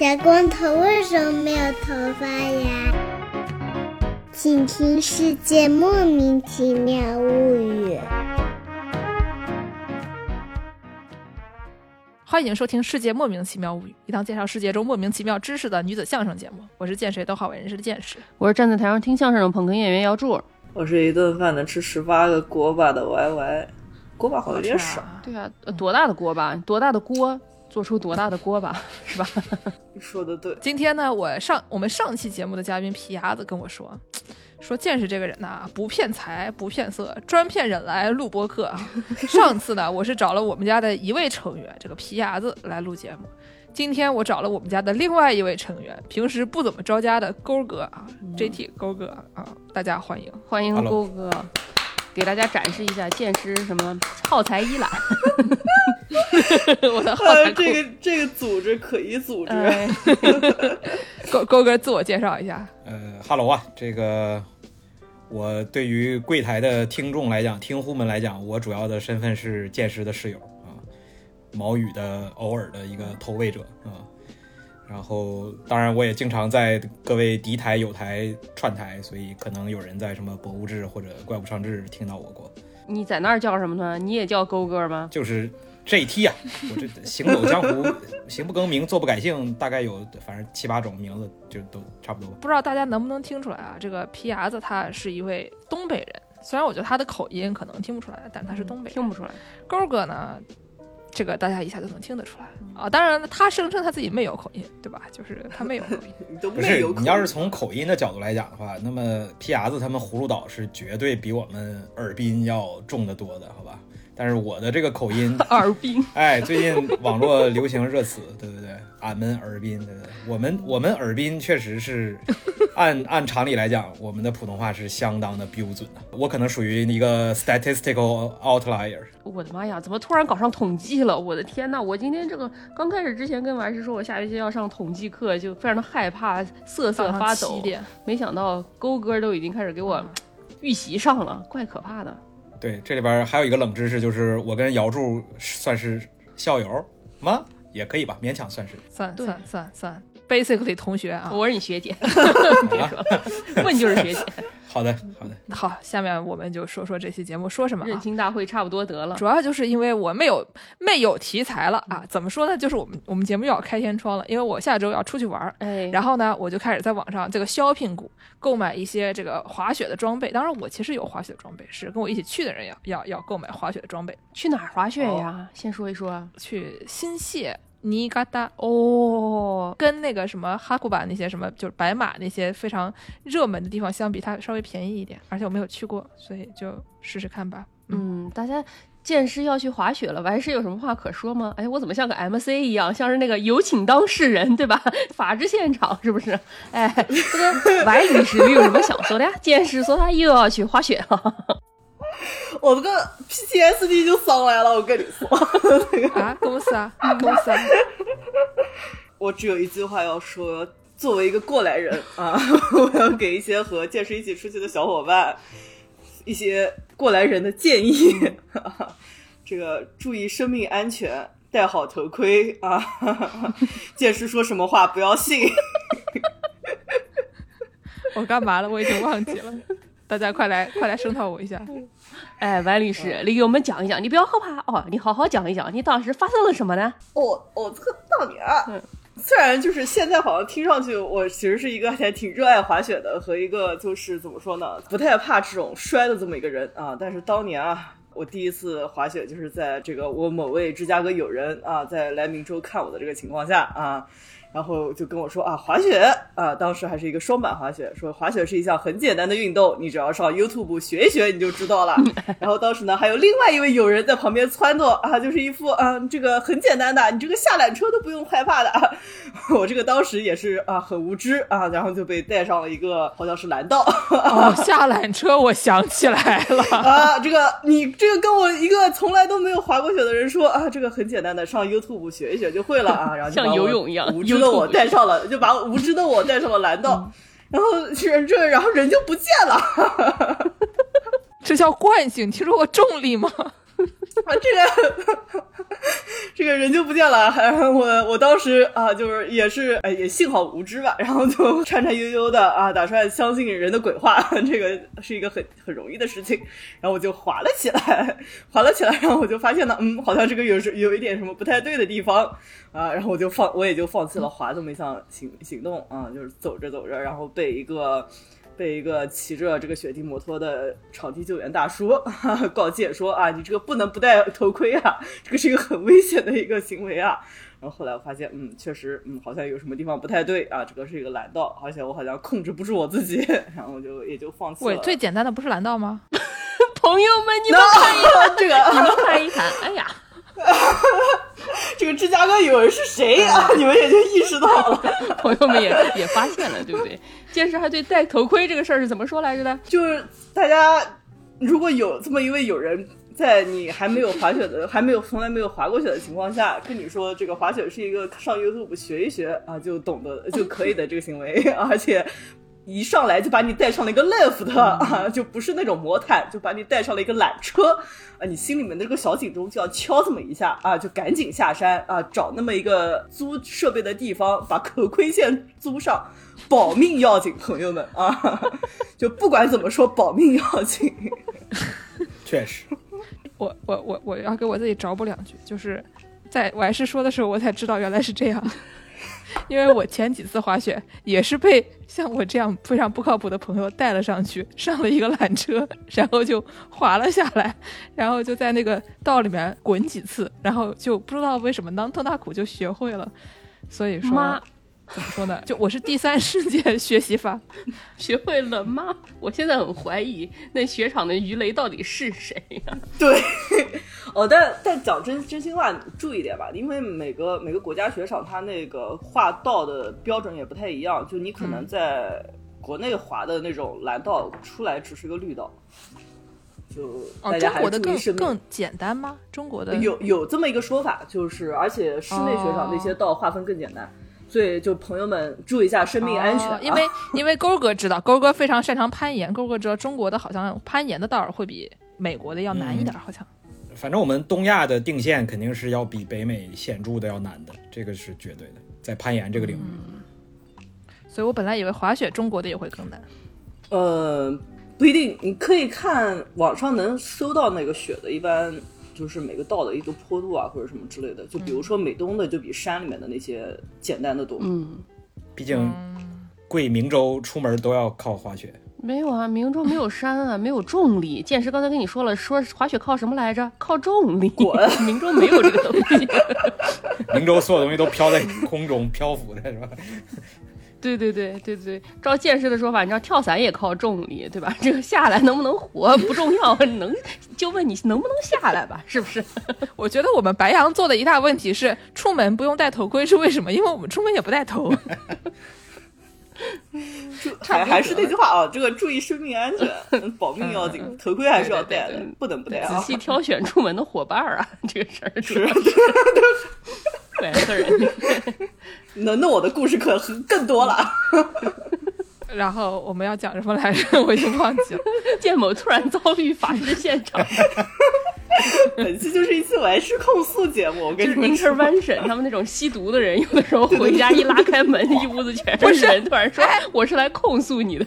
小光头为什么没有头发呀？请听《世界莫名其妙物语》。欢迎收听《世界莫名其妙物语》，一档介绍世界中莫名其妙知识的女子相声节目。我是见谁都好为人师的见识。我是站在台上听相声的捧哏演员姚柱。我是一顿饭能吃十八个锅巴的 YY，锅巴好像有点少。对啊，呃多大的锅巴？多大的锅做出多大的锅巴，是吧？你说的对。今天呢，我上我们上期节目的嘉宾皮牙子跟我说，说见识这个人呐，不骗财不骗色，专骗人来录播客啊。上次呢，我是找了我们家的一位成员这个皮牙子来录节目，今天我找了我们家的另外一位成员，平时不怎么着家的勾哥啊，JT 勾哥啊，大家欢迎。欢迎勾哥，给大家展示一下剑师什么耗材一览。我的后呃，台这个这个组织可疑组织，哎，勾勾哥自我介绍一下。呃哈喽啊，这个我对于柜台的听众来讲，听户们来讲，我主要的身份是剑师的室友啊，毛宇的偶尔的一个投喂者啊。然后，当然我也经常在各位敌台、友台串台，所以可能有人在什么博物志或者怪物上志听到我过，你在那儿叫什么呢？你也叫勾哥吗？就是 JT 啊，我这 行走江湖，行不更名，坐不改姓，大概有反正七八种名字，就都差不多。不知道大家能不能听出来啊？这个皮牙子他是一位东北人，虽然我觉得他的口音可能听不出来，但他是东北人。听不出来。勾哥呢，这个大家一下就能听得出来啊。当然了，他声称他自己没有口音，对吧？就是他没有口音。你都不是没有你要是从口音的角度来讲的话，那么皮牙子他们葫芦岛是绝对比我们尔滨要重得多的，好吧？但是我的这个口音，尔滨，哎，最近网络流行热词，对不对，俺们尔滨，对对对，我们我们尔滨确实是 按按常理来讲，我们的普通话是相当的标准的。我可能属于一个 statistical outlier，我的妈呀，怎么突然搞上统计了？我的天呐，我今天这个刚开始之前跟完师说我下学期要上统计课，就非常的害怕，瑟瑟发抖 没想到勾哥都已经开始给我预习上了，怪可怕的。对，这里边还有一个冷知识，就是我跟姚柱算是校友吗？也可以吧，勉强算是。算算算算，basically 同学啊。我是你学姐，别说了，问就是学姐。好的，好的。好，下面我们就说说这期节目说什么、认啊。亲大会差不多得了。主要就是因为我没有没有题材了啊，怎么说呢？就是我们我们节目又要开天窗了，因为我下周要出去玩儿，哎，然后呢，我就开始在网上这个 shopping 谷购买一些这个滑雪的装备。当然，我其实有滑雪的装备，是跟我一起去的人要要要购买滑雪的装备。去哪儿滑雪呀？先说一说。去新泻、尼嘎达哦，跟那个什么哈库巴那些什么就是白马那些非常热门的地方相比，它稍微便宜一点，而且我没有去过，所以就试试看吧。嗯，大家见师要去滑雪了，完师有什么话可说吗？哎，我怎么像个 MC 一样，像是那个有请当事人，对吧？法制现场是不是？哎，这个歪律师你有什么想说的呀？见师说他又要去滑雪了。我这个 PTSD 就上来了，我跟你说，啊，公司啊，公司啊，我只有一句话要说。作为一个过来人啊，我要给一些和剑师一起出去的小伙伴一些过来人的建议。这个注意生命安全，戴好头盔啊！剑师说什么话不要信。我干嘛了？我已经忘记了。大家快来快来声讨我一下！哎，王律师，你给我们讲一讲，你不要害怕哦，你好好讲一讲，你当时发生了什么呢？我我这个当年啊，虽然就是现在好像听上去我其实是一个还挺热爱滑雪的，和一个就是怎么说呢，不太怕这种摔的这么一个人啊，但是当年啊。我第一次滑雪就是在这个我某位芝加哥友人啊，在来明州看我的这个情况下啊，然后就跟我说啊，滑雪啊，当时还是一个双板滑雪，说滑雪是一项很简单的运动，你只要上 YouTube 学一学你就知道了。然后当时呢，还有另外一位友人在旁边撺掇啊，就是一副啊，这个很简单的，你这个下缆车都不用害怕的。啊、我这个当时也是啊，很无知啊，然后就被带上了一个好像是蓝道。哦，下缆车，我想起来了。啊，这个你这个跟我一个从来都没有滑过雪的人说啊，这个很简单的，上 YouTube 学一学就会了啊，然后就像游泳一样无知的我带上了，就把无知的我带上了蓝道，然后人这然后人就不见了。这叫惯性，听说过重力吗？啊，这个这个人就不见了。然 后我我当时啊，就是也是哎，也幸好无知吧，然后就 颤颤悠悠的啊，打算相信人的鬼话，这个是一个很很容易的事情。然后我就滑了起来，滑了起来，然后我就发现呢，嗯，好像这个有是有一点什么不太对的地方啊，然后我就放，我也就放弃了滑这么一项行行动啊，就是走着走着，然后被一个。被一个骑着这个雪地摩托的场地救援大叔 告诫说啊，你这个不能不戴头盔啊，这个是一个很危险的一个行为啊。然后后来我发现，嗯，确实，嗯，好像有什么地方不太对啊，这个是一个蓝道，而且我好像控制不住我自己，然后我就也就放弃了。喂，最简单的不是蓝道吗？朋友们，你们看一看这个，你们看一看，哎呀，这个芝加哥有人是谁啊？你们也就意识到了，朋友们也也发现了，对不对？剑师还对戴头盔这个事儿是怎么说来着的？就是大家如果有这么一位友人，在你还没有滑雪的、还没有从来没有滑过雪的情况下，跟你说这个滑雪是一个上 YouTube 学一学啊就懂得就可以的这个行为，而且。一上来就把你带上了一个 lift 啊，就不是那种魔毯，就把你带上了一个缆车啊，你心里面的这个小警钟就要敲这么一下啊，就赶紧下山啊，找那么一个租设备的地方，把可亏线租上，保命要紧，朋友们啊，就不管怎么说，保命要紧。确实，我我我我要给我自己找补两句，就是在我还是说的时候，我才知道原来是这样。因为我前几次滑雪也是被像我这样非常不靠谱的朋友带了上去，上了一个缆车，然后就滑了下来，然后就在那个道里面滚几次，然后就不知道为什么囊特大苦就学会了。所以说，妈怎么说呢？就我是第三世界学习法，学会了吗？我现在很怀疑那雪场的鱼雷到底是谁呀、对，哦，但但讲真真心话，注意点吧，因为每个每个国家雪场它那个划道的标准也不太一样，就你可能在国内滑的那种蓝道出来只是个绿道，就哦，大家还中国的更。更简单吗？中国的有有这么一个说法，就是而且室内雪场那些道划分更简单，所以就朋友们注意一下生命安全、啊哦因为 因为勾哥知道，勾哥非常擅长攀岩，勾哥知道中国的好像攀岩的道儿会比美国的要难一点，好像。反正我们东亚的定线肯定是要比北美显著的要难的，这个是绝对的，在攀岩这个领域。所以我本来以为滑雪中国的也会更难。呃，不一定，你可以看网上能搜到那个雪的，一般就是每个道的一个坡度啊，或者什么之类的。就比如说美东的，就比山里面的那些简单的多。嗯，毕竟贵明州出门都要靠滑雪，没有啊，明州没有山啊，没有重力。剑师刚才跟你说了，说滑雪靠什么来着？靠重力。滚 明州没有这个东西。明州所有东西都飘在空中漂浮的是吧？对对对对对，照剑师的说法，你知道跳伞也靠重力，对吧？这个下来能不能活不重要，能就问你能不能下来吧，是不是？我觉得我们白羊座的一大问题是出门不用戴头盔，是为什么？因为我们出门也不戴头。就还还是那句话啊，这个注意生命安全，保命要紧，头盔还是要戴的对对对，不能不戴啊。仔细挑选出门的伙伴啊，这个事儿主是要是两个人。那那我的故事可更多了。然后我们要讲什么来着？我已经忘记了。建某突然遭遇法制现场，本期就是一期完事控诉节目，我跟就是你们说。intervention，他们那种吸毒的人，有的时候回家一拉开门，一屋子全是人，突然说我是来控诉你的。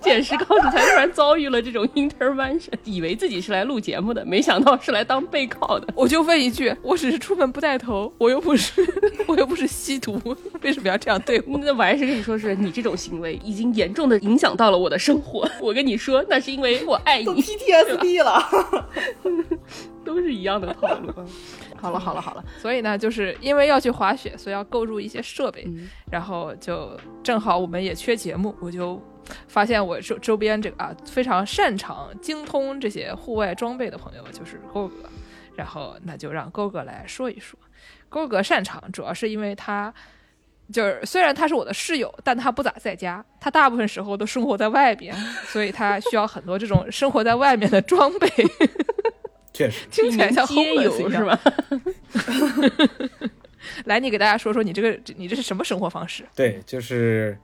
剑师刚才突然遭遇了这种 intervention，以为自己是来录节目的，没想到是来当被告的。我就问一句，我只是出门不带头，我又不是 我又不是吸毒，为什么要这样对我？那我还是跟你说，是你这种行为已经严重的影响到了我的生活。我跟你说，那是因为我爱你，PTSD 了，都是一样的套路。好了好了好了，所以呢，就是因为要去滑雪，所以要购入一些设备，嗯然后就正好我们也缺节目，我就发现我周周边这个啊非常擅长、精通这些户外装备的朋友就是勾哥，然后那就让勾哥来说一说。勾哥擅长主要是因为他就是虽然他是我的室友，但他不咋在家，他大部分时候都生活在外边，所以他需要很多这种生活在外面的装备，确实，听起来像街 homeless 友一样是吧？来，你给大家说说你这个你这是什么生活方式？对，就是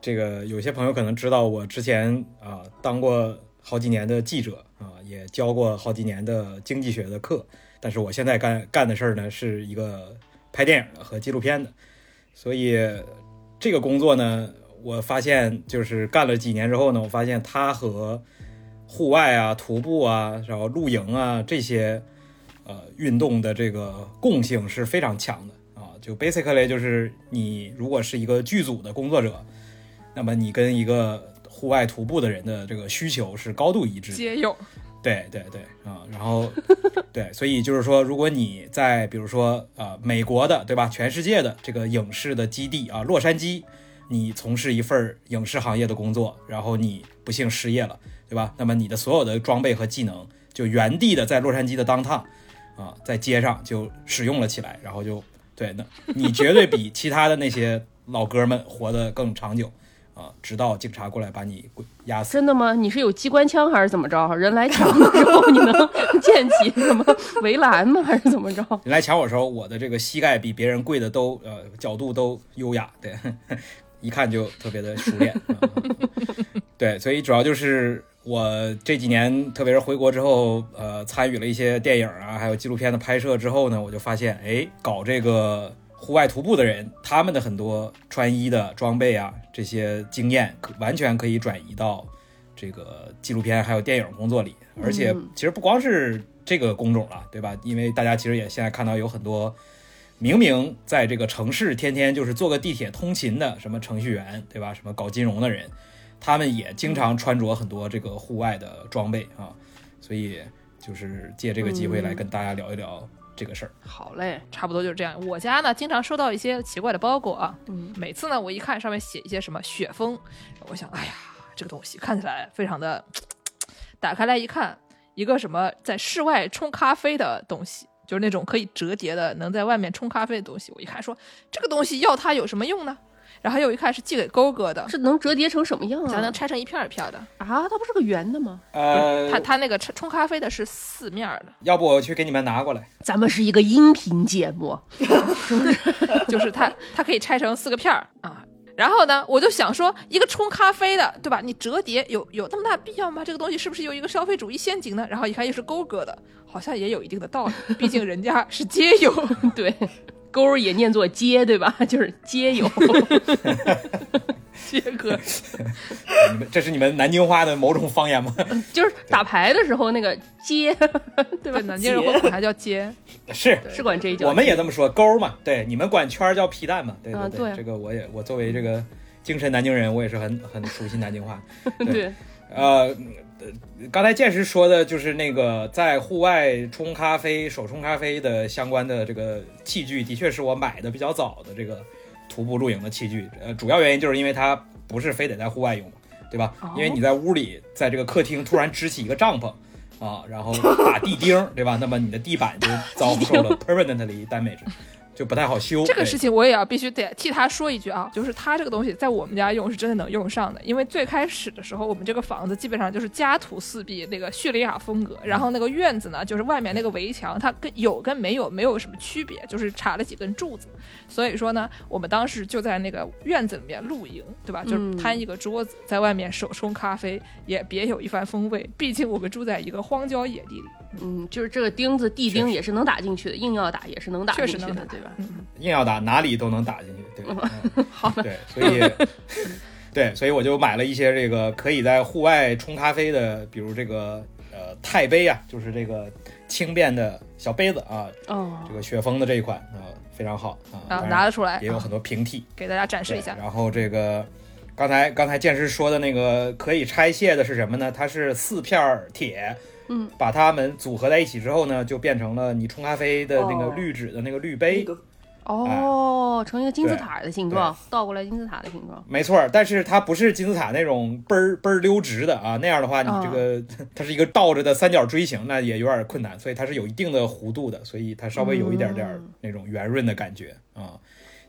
这个有些朋友可能知道，我之前啊、当过好几年的记者啊、也教过好几年的经济学的课，但是我现在干干的事儿呢，是一个拍电影的和纪录片的，所以这个工作呢，我发现就是干了几年之后呢，我发现它和户外啊、徒步啊、然后露营啊这些呃运动的这个共性是非常强的啊。就 basically 就是你如果是一个剧组的工作者，那么你跟一个户外徒步的人的这个需求是高度一致的。皆有。对对对啊，然后 对，所以就是说，如果你在比如说呃美国的对吧，全世界的这个影视的基地啊，洛杉矶，你从事一份影视行业的工作，然后你不幸失业了，对吧？那么你的所有的装备和技能就原地的在洛杉矶的当趟啊，在街上就使用了起来，然后就对，那 你绝对比其他的那些老哥们活得更长久。啊，直到警察过来把你压死。真的吗？你是有机关枪还是怎么着？人来抢的时候你能建起什么围栏吗？还是怎么着？人来抢我的时候，我的这个膝盖比别人跪的都呃角度都优雅，对，一看就特别的熟练。对，所以主要就是我这几年，特别是回国之后，呃，参与了一些电影啊，还有纪录片的拍摄之后呢，我就发现，哎，搞这个。户外徒步的人，他们的很多穿衣的装备啊，这些经验可完全可以转移到这个纪录片还有电影工作里。而且，其实不光是这个工种了，对吧？因为大家其实也现在看到有很多明明在这个城市天天就是坐个地铁通勤的什么程序员，对吧？什么搞金融的人，他们也经常穿着很多这个户外的装备啊。所以，就是借这个机会来跟大家聊一聊。这个事儿好嘞，差不多就是这样。我家呢，经常收到一些奇怪的包裹啊。嗯，每次呢，我一看上面写一些什么雪峰，我想，哎呀，这个东西看起来非常的。打开来一看，一个什么在室外冲咖啡的东西，就是那种可以折叠的，能在外面冲咖啡的东西。我一看说，这个东西要它有什么用呢？然后又一看是寄给勾哥的，是能折叠成什么样啊？咱能拆成一片一片的啊？它不是个圆的吗？呃，它它那个冲咖啡的是四面的。要不我去给你们拿过来？咱们是一个音频节目，就是它它可以拆成四个片儿啊。然后呢，我就想说，一个冲咖啡的，对吧？你折叠有有那么大必要吗？这个东西是不是有一个消费主义陷阱呢？然后一看又是勾哥的，好像也有一定的道理，毕竟人家是街友，对。勾儿也念作接，对吧？就是街友，接哥。你们这是你们南京话的某种方言吗？就是打牌的时候那个街，对吧？南京人会管它叫接，是是管这一叫。我们也这么说，勾嘛。对，你们管圈叫皮蛋嘛？对对对。这个我也，我作为这个精神南京人，我也是很很熟悉南京话。对，呃。刚才剑师说的就是那个在户外冲咖啡、手冲咖啡的相关的这个器具，的确是我买的比较早的这个徒步露营的器具。呃，主要原因就是因为它不是非得在户外用，对吧？因为你在屋里，在这个客厅突然支起一个帐篷啊，然后打地钉，对吧？那么你的地板就遭受了 permanently damage。就不太好修。这个事情我也要必须得替他说一句啊，就是他这个东西在我们家用是真的能用上的，因为最开始的时候我们这个房子基本上就是家徒四壁那个叙利亚风格，然后那个院子呢就是外面那个围墙它跟有跟没有没有什么区别，就是插了几根柱子，所以说呢我们当时就在那个院子里面露营，对吧？就是摊一个桌子在外面手冲咖啡也别有一番风味，毕竟我们住在一个荒郊野地里。嗯，就是这个钉子地钉也是能打进去的，硬要打也是能打进去的，对吧？硬要打哪里都能打进去，对吧？嗯好的，对，所以对，所以我就买了一些这个可以在户外冲咖啡的，比如这个呃钛杯啊，就是这个轻便的小杯子啊，哦，这个雪峰的这一款啊非常好啊，拿得出来，也有很多平替，给大家展示一下。然后这个刚才刚才剑师说的那个可以拆卸的是什么呢？它是四片铁。嗯，把它们组合在一起之后呢，就变成了你冲咖啡的那个滤纸的那个滤杯。哦，成一个金字塔的形状，倒过来金字塔的形状。没错，但是它不是金字塔那种倍儿倍儿溜直的啊，那样的话你这个 它是一个倒着的三角锥形，那也有点困难，所以它是有一定的弧度的，所以它稍微有一点点那种圆润的感觉啊。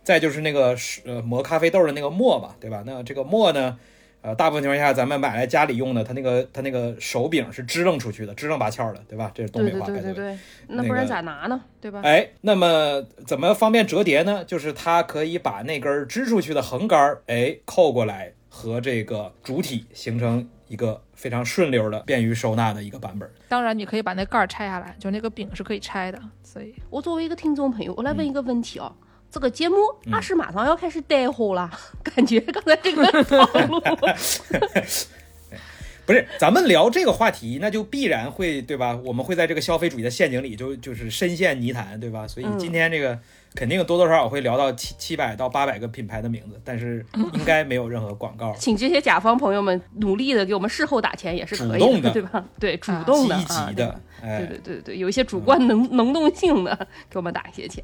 再就是那个呃磨咖啡豆的那个磨吧，对吧？那这个磨呢？呃，大部分情况下，咱们买来家里用的，它那个它那个手柄是支棱出去的，支棱八翘的，对吧？这是东北话，对对对对。那不然咋拿呢？对吧？哎，那么怎么方便折叠呢？就是它可以把那根支出去的横杆儿，哎，扣过来，和这个主体形成一个非常顺溜的、便于收纳的一个版本。当然，你可以把那盖儿拆下来，就那个柄是可以拆的。所以，我作为一个听众朋友，我来问一个问题哦。这个节目阿是马上要开始带货了，感觉刚才这个套路，不是咱们聊这个话题，那就必然会对吧？我们会在这个消费主义的陷阱里就就是深陷泥潭，对吧？所以今天这个肯定多多少少会聊到七七百到八百个品牌的名字，但是应该没有任何广告。请这些甲方朋友们努力的给我们事后打钱也是可以主动的对吧？对，主动的积极的，哎，对对对对，有一些主观能能动性的，给我们打一些钱。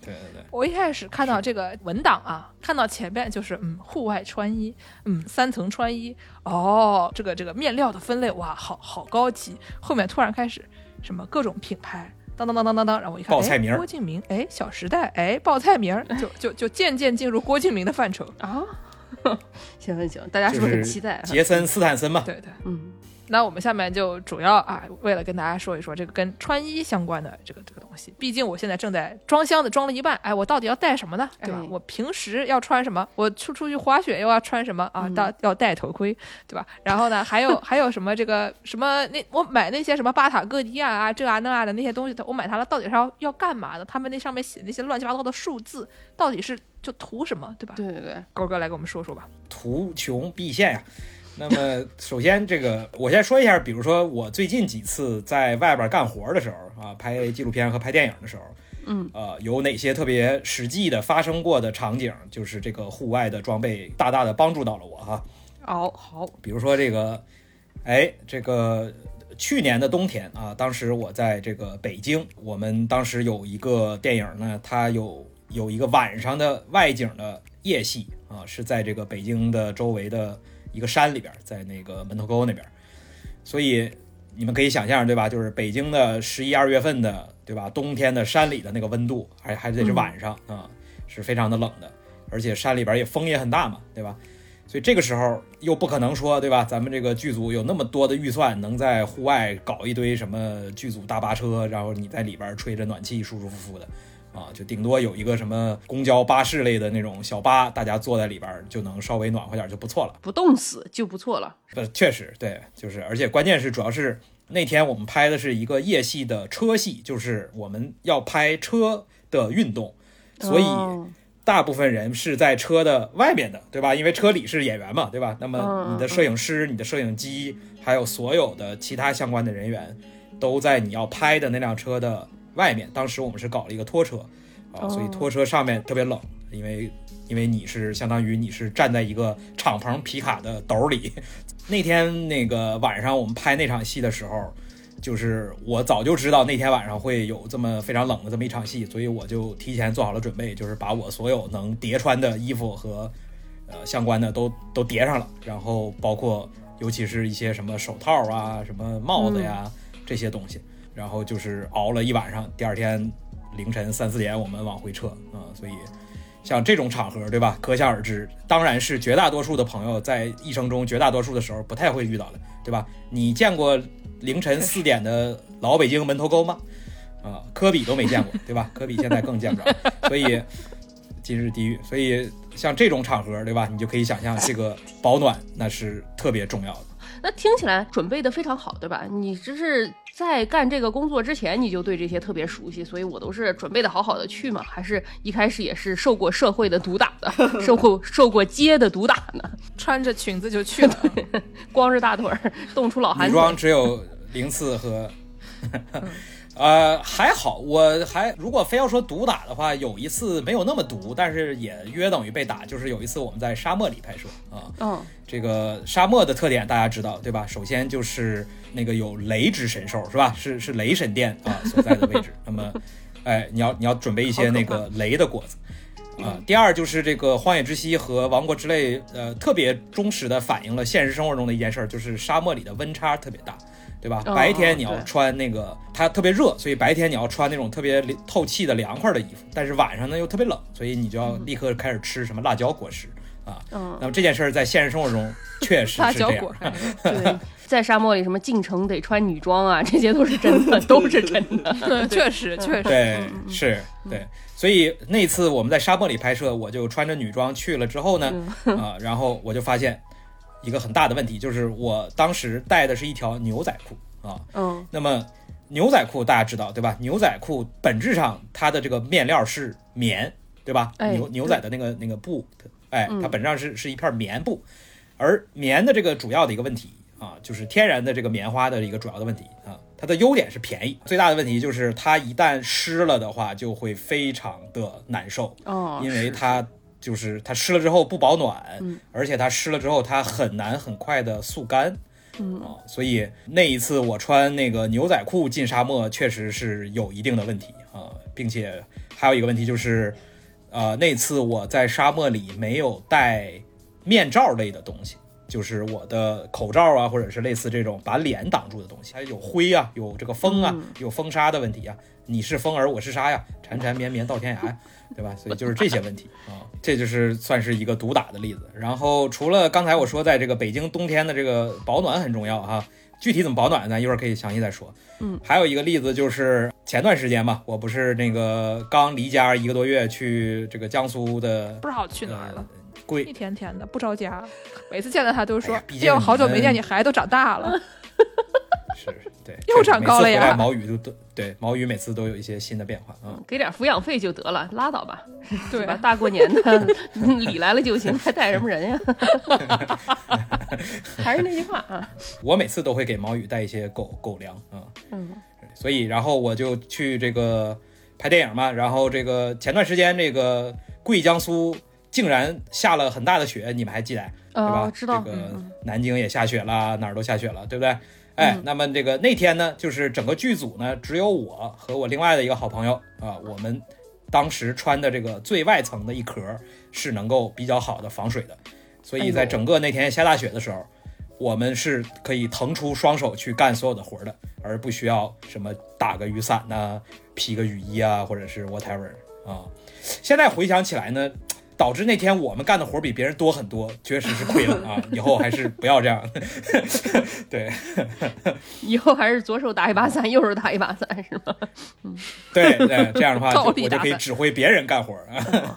对对对，我一开始看到这个文档啊，看到前面就是嗯，户外穿衣，嗯，三层穿衣，哦，这个这个面料的分类，哇，好好高级。后面突然开始什么各种品牌，当当当当当当，然后我一看，哎，报菜名儿。郭敬明，哎，小时代，哎，报菜名儿，就就就渐渐进入郭敬明的范畴。啊，行行行，大家是不是很期待啊？杰森斯坦森嘛，对对，嗯，那我们下面就主要啊，为了跟大家说一说这个跟穿衣相关的这个这个东西，毕竟我现在正在装箱子装了一半，哎，我到底要带什么呢？对吧？哎我平时要穿什么？我出出去滑雪又要穿什么啊？嗯到要戴头盔，对吧？然后呢，还有 还有什么这个什么那我买那些什么巴塔哥尼亚啊这啊那啊的那些东西，我买它了到底是要要干嘛的？他们那上面写那些乱七八糟的数字，到底是就图什么？对吧？对对对，高哥来给我们说说吧。图穷匕现呀。那么，首先这个我先说一下，比如说我最近几次在外边干活的时候啊，拍纪录片和拍电影的时候，嗯，呃，有哪些特别实际的发生过的场景，就是这个户外的装备大大的帮助到了我哈。好好，比如说这个，哎，这个去年的冬天啊，当时我在这个北京，我们当时有一个电影呢，它有有一个晚上的外景的夜戏啊，是在这个北京的周围的一个山里边，在那个门头沟那边，所以你们可以想象对吧？就是北京的十一二月份的对吧？冬天的山里的那个温度，还还得是晚上啊，是非常的冷的，而且山里边也风也很大嘛，对吧？所以这个时候又不可能说，对吧？咱们这个剧组有那么多的预算，能在户外搞一堆什么剧组大巴车，然后你在里边吹着暖气，舒舒服服的，啊，就顶多有一个什么公交巴士类的那种小巴，大家坐在里边就能稍微暖和点就不错了。不冻死就不错了。呃，确实对，就是，而且关键是主要是那天我们拍的是一个夜戏的车戏，就是我们要拍车的运动，所以。哦大部分人是在车的外面的，对吧？因为车里是演员嘛，对吧？那么嗯你的摄影师、你的摄影机，还有所有的其他相关的人员，都在你要拍的那辆车的外面。当时我们是搞了一个拖车啊，所以拖车上面特别冷，因为因为你是相当于你是站在一个敞篷皮卡的斗里。那天那个晚上我们拍那场戏的时候，就是我早就知道那天晚上会有这么非常冷的这么一场戏，所以我就提前做好了准备，就是把我所有能叠穿的衣服和呃相关的都都叠上了，然后包括尤其是一些什么手套啊、什么帽子呀、这些东西，然后就是熬了一晚上，第二天凌晨三四点我们往回撤啊、所以。像这种场合，对吧？可想而知，当然是绝大多数的朋友在一生中绝大多数的时候不太会遇到的，对吧？你见过凌晨四点的老北京门头沟吗？啊，科比都没见过，对吧？科比现在更见不着，所以今日地狱。所以像这种场合，对吧？你就可以想象这个保暖那是特别重要的。那听起来准备的非常好，对吧？你这是在干这个工作之前你就对这些特别熟悉，所以我都是准备的好好的去嘛，还是一开始也是受过社会的毒打的，受过受过街的毒打呢？穿着裙子就去了，光着大腿儿冻出老寒女腿。装只有零次和，呃，还好，我还如果非要说毒打的话，有一次没有那么毒，但是也约等于被打，就是有一次我们在沙漠里拍摄啊，嗯，这个沙漠的特点大家知道对吧？首先就是那个有雷之神兽是吧？是是雷神殿啊所在的位置。那么，哎，你要你要准备一些那个雷的果子啊。第二就是这个《荒野之息》和《王国之泪》，呃，特别忠实的反映了现实生活中的一件事儿，就是沙漠里的温差特别大。对吧？哦白天你要穿那个，它特别热，所以白天你要穿那种特别透气的凉快的衣服，但是晚上呢又特别冷，所以你就要立刻开始吃什么辣椒果实啊。嗯那么这件事儿在现实生活中确实辣是这样椒果。对，在沙漠里什么进城得穿女装啊，这些都是真的，都是真的。确实确实，对，是，对，所以那次我们在沙漠里拍摄，我就穿着女装去了之后呢，啊、然后我就发现一个很大的问题，就是我当时带的是一条牛仔裤啊。嗯那么牛仔裤大家知道对吧？牛仔裤本质上它的这个面料是棉，对吧？哎牛牛仔的那个那个布，哎，嗯它本质上是是一片棉布，而棉的这个主要的一个问题啊，就是天然的这个棉花的一个主要的问题啊。它的优点是便宜，最大的问题就是它一旦湿了的话，就会非常的难受。哦，因为它就是它湿了之后不保暖，嗯而且它湿了之后它很难很快的速干，嗯啊，所以那一次我穿那个牛仔裤进沙漠确实是有一定的问题啊，并且还有一个问题就是，呃，那次我在沙漠里没有带面罩类的东西。就是我的口罩啊，或者是类似这种把脸挡住的东西，还有灰啊，有这个风啊，有风沙的问题啊。你是风儿，我是沙呀，缠缠绵绵到天涯呀，对吧？所以就是这些问题 啊，这就是算是一个毒打的例子。然后除了刚才我说，在这个北京冬天的这个保暖很重要哈，具体怎么保暖，咱一会儿可以详细再说。嗯，还有一个例子就是前段时间吧，我不是那个刚离家一个多月去这个江苏的不知道去哪儿了呃，贵一天天的不着家，每次见到他都说哎呀：“毕竟好久没见，你你孩子都长大了。是对，又长高了呀回来毛宇都都对毛宇每次都有一些新的变化啊。给点抚养费就得了，拉倒吧，对吧？大过年的礼来了就行，还带什么人呀？还是那句话啊，我每次都会给毛宇带一些狗狗粮啊，嗯，所以然后我就去这个拍电影嘛，然后这个前段时间这个贵江苏竟然下了很大的雪，你们还记得对吧？哦，知道，这个嗯南京也下雪了，哪儿都下雪了，对不对？哎，那么这个那天呢，就是整个剧组呢，只有我和我另外的一个好朋友啊，我们当时穿的这个最外层的一壳是能够比较好的防水的，所以在整个那天下大雪的时候，我们是可以腾出双手去干所有的活儿的，而不需要什么打个雨伞呐、披个雨衣啊，或者是 whatever 啊。现在回想起来呢，导致那天我们干的活儿比别人多很多，确实是亏了啊！以后还是不要这样。对以后还是左手打一把伞，右手打一把伞，是吗？对对，这样的话就我就可以指挥别人干活儿啊。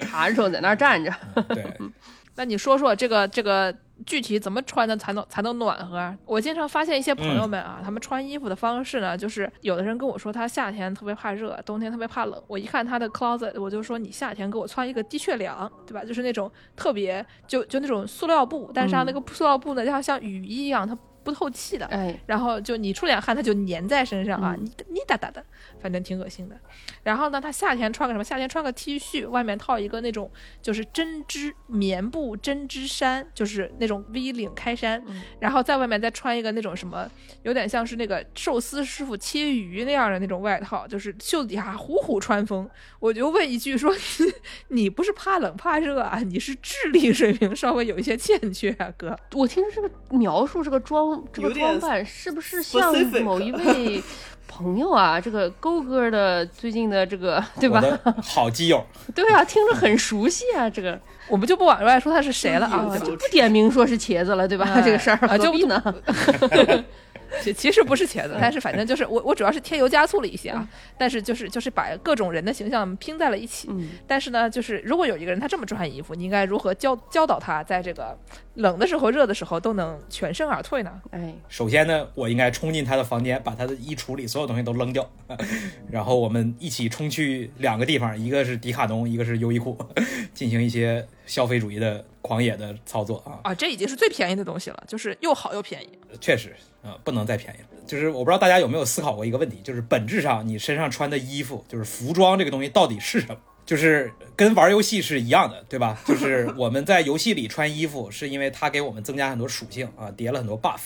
查着时候在那儿站着，对，那你说说这个这个具体怎么穿的才能才能暖和？我经常发现一些朋友们啊，他们穿衣服的方式呢，就是有的人跟我说他夏天特别怕热，冬天特别怕冷。我一看他的 closet，我就说你夏天给我穿一个的确凉，对吧？就是那种特别就就那种塑料布，但是它那个塑料布呢，它像雨衣一样，它不透气的。哎，然后就你出点汗，它就粘在身上啊，嗯你你哒哒的，反正挺恶心的。然后呢，他夏天穿个什么？夏天穿个 T 恤，外面套一个那种就是针织棉布针织衫，就是那种 V 领开衫，嗯然后在外面再穿一个那种什么，有点像是那个寿司师傅切鱼那样的那种外套，就是袖子底下虎虎穿风。我就问一句说，你不是怕冷怕热啊？你是智力水平稍微有一些欠缺啊，哥。我听着这个描述，这个装这个装扮是不是像某一位 朋友啊？这个勾哥的最近的这个对吧好基友，对啊，听着很熟悉啊，这个我们就不往外说他是谁了啊，就不点名说是茄子了，对吧？哎这个事儿啊就何必呢？其其实不是茄子，但是反正就是我我主要是添油加醋了一些啊，但是就是就是把各种人的形象拼在了一起。嗯，但是呢，就是如果有一个人他这么穿衣服，你应该如何教教导他，在这个冷的时候、热的时候都能全身而退呢？哎，首先呢，我应该冲进他的房间，把他的衣橱里所有东西都扔掉，然后我们一起冲去两个地方，一个是迪卡侬，一个是优衣库，进行一些消费主义的狂野的操作啊。啊，这已经是最便宜的东西了，就是又好又便宜。确实啊、不能再便宜了。就是我不知道大家有没有思考过一个问题，就是本质上你身上穿的衣服，就是服装这个东西到底是什么？就是跟玩游戏是一样的，对吧？就是我们在游戏里穿衣服，是因为它给我们增加很多属性啊，叠了很多 buff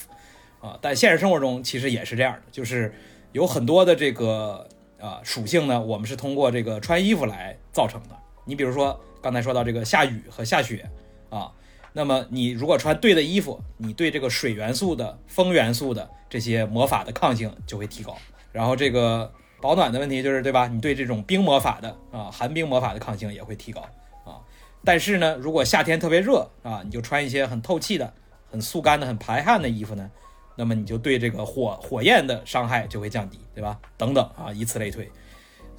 啊。但现实生活中其实也是这样的，就是有很多的这个啊属性呢，我们是通过这个穿衣服来造成的。你比如说刚才说到这个下雨和下雪啊，那么你如果穿对的衣服，你对这个水元素的、风元素的这些魔法的抗性就会提高。然后这个保暖的问题就是，对吧？你对这种冰魔法的啊、寒冰魔法的抗性也会提高啊。但是呢，如果夏天特别热啊，你就穿一些很透气的、很速干的、很排汗的衣服呢，那么你就对这个火火焰的伤害就会降低，对吧？等等啊，以此类推。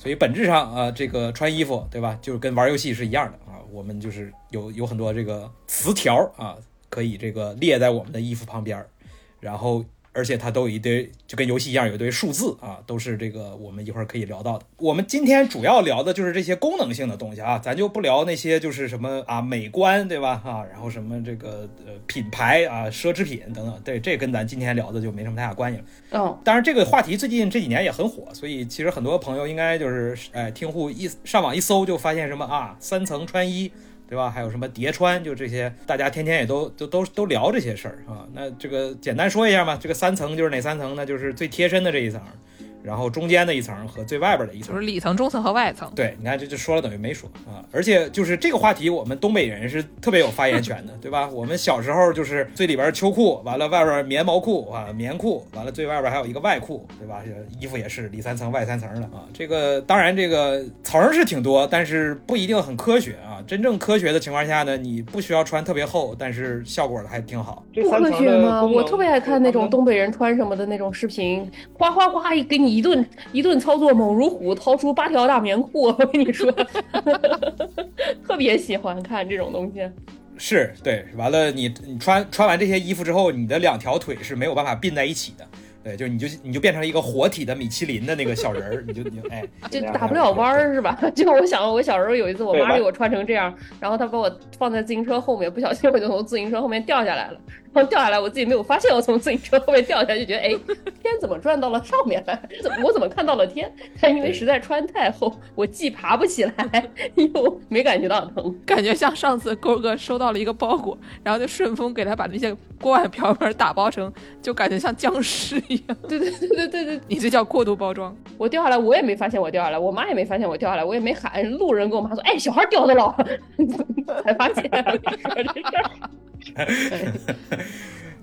所以本质上啊，这个穿衣服，对吧？就是跟玩游戏是一样的啊。我们就是有有很多这个词条啊，可以这个列在我们的衣服旁边，然后而且它都有一堆就跟游戏一样有一堆数字啊，都是这个我们一会儿可以聊到的。我们今天主要聊的就是这些功能性的东西啊，咱就不聊那些就是什么啊美观对吧啊，然后什么这个呃品牌啊奢侈品等等，对，这跟咱今天聊的就没什么太大关系了。哦，当然，这个话题最近这几年也很火，所以其实很多朋友应该就是，哎，听户一上网一搜就发现什么啊，三层穿衣，对吧？还有什么叠穿，就这些，大家天天也都都都都聊这些事儿啊。那这个简单说一下吧，这个三层就是哪三层呢？就是最贴身的这一层，然后中间的一层和最外边的一层就是。里层、中层和外层。对，你看这就说了等于没说啊！而且就是这个话题，我们东北人是特别有发言权的，对吧？我们小时候就是最里边秋裤，完了外边棉毛裤啊，棉裤，完了最外边还有一个外裤，对吧？衣服也是里三层外三层的啊。这个当然这个层是挺多，但是不一定很科学啊。真正科学的情况下呢，你不需要穿特别厚，但是效果还挺好。不科学吗？我特别爱看那种东北人穿什么的那种视频，哗哗哗一给你一顿一顿操作，猛如虎，掏出八条大棉裤。我跟你说，特别喜欢看这种东西。是对，完了你你穿穿完这些衣服之后，你的两条腿是没有办法并在一起的。对，就你就你就变成了一个活体的米其林的那个小人儿，你就你就哎，就打不了弯儿是吧？就我想，我小时候有一次，我妈给我穿成这样，然后她把我放在自行车后面，不小心我就从自行车后面掉下来了。然后掉下来，我自己没有发现我从自行车后面掉下来，就觉得哎，天怎么转到了上面来？怎么我怎么看到了天？但因为实在穿太厚，我既爬不起来，又没感觉到疼。感觉像上次勾哥收到了一个包裹，然后就顺丰给他把那些锅碗瓢盆打包成，就感觉像僵尸一样。对对对对对对，你这叫过度包装。我掉下来，我也没发现我掉下来，我妈也没发现我掉下来，我也没喊路人跟我妈说，哎，小孩掉的了，才发现你说这事儿。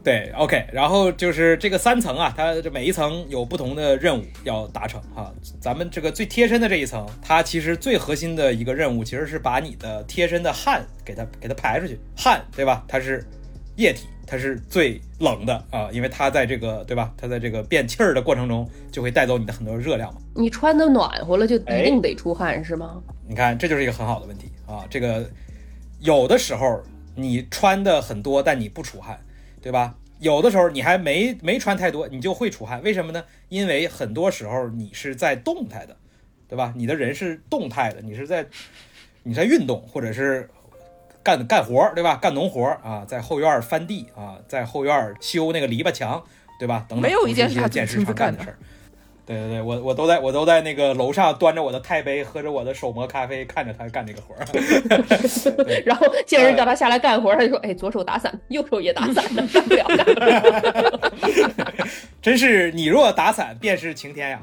对，OK，然后就是这个三层啊，它这每一层有不同的任务要达成哈。咱们这个最贴身的这一层，它其实最核心的一个任务，其实是把你的贴身的汗给它给它排出去。汗，对吧？它是液体，它是最冷的啊，因为它在这个对吧？它在这个变气儿的过程中，就会带走你的很多热量嘛。你穿的暖和了，就一定得出汗、是吗？你看，这就是一个很好的问题啊。这个有的时候你穿的很多，但你不出汗，对吧？有的时候你还没没穿太多，你就会出汗，为什么呢？因为很多时候你是在动态的，对吧？你的人是动态的，你是在你在运动，或者是干干活，对吧？干农活啊，在后院翻地啊，在后院修那个篱笆墙，对吧？等等，没有一件都是事他健身常亲自干的干的事儿。对对对，我我都在我都在那个楼上端着我的钛杯，喝着我的手磨咖啡，看着他干这个活儿。然后见人叫他下来干活，他就说：“哎，左手打伞，右手也打伞的，干不了。干不了 真是你若打伞，便是晴天呀！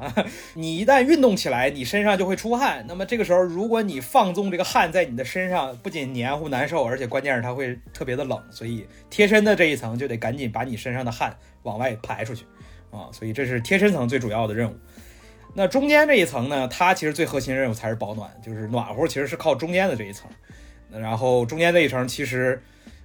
你一旦运动起来，你身上就会出汗。那么这个时候，如果你放纵这个汗在你的身上，不仅黏糊难受，而且关键是它会特别的冷。所以贴身的这一层就得赶紧把你身上的汗往外排出去啊！所以这是贴身层最主要的任务。那中间这一层呢，它其实最核心任务才是保暖，就是暖和，其实是靠中间的这一层。然后中间这一层其实。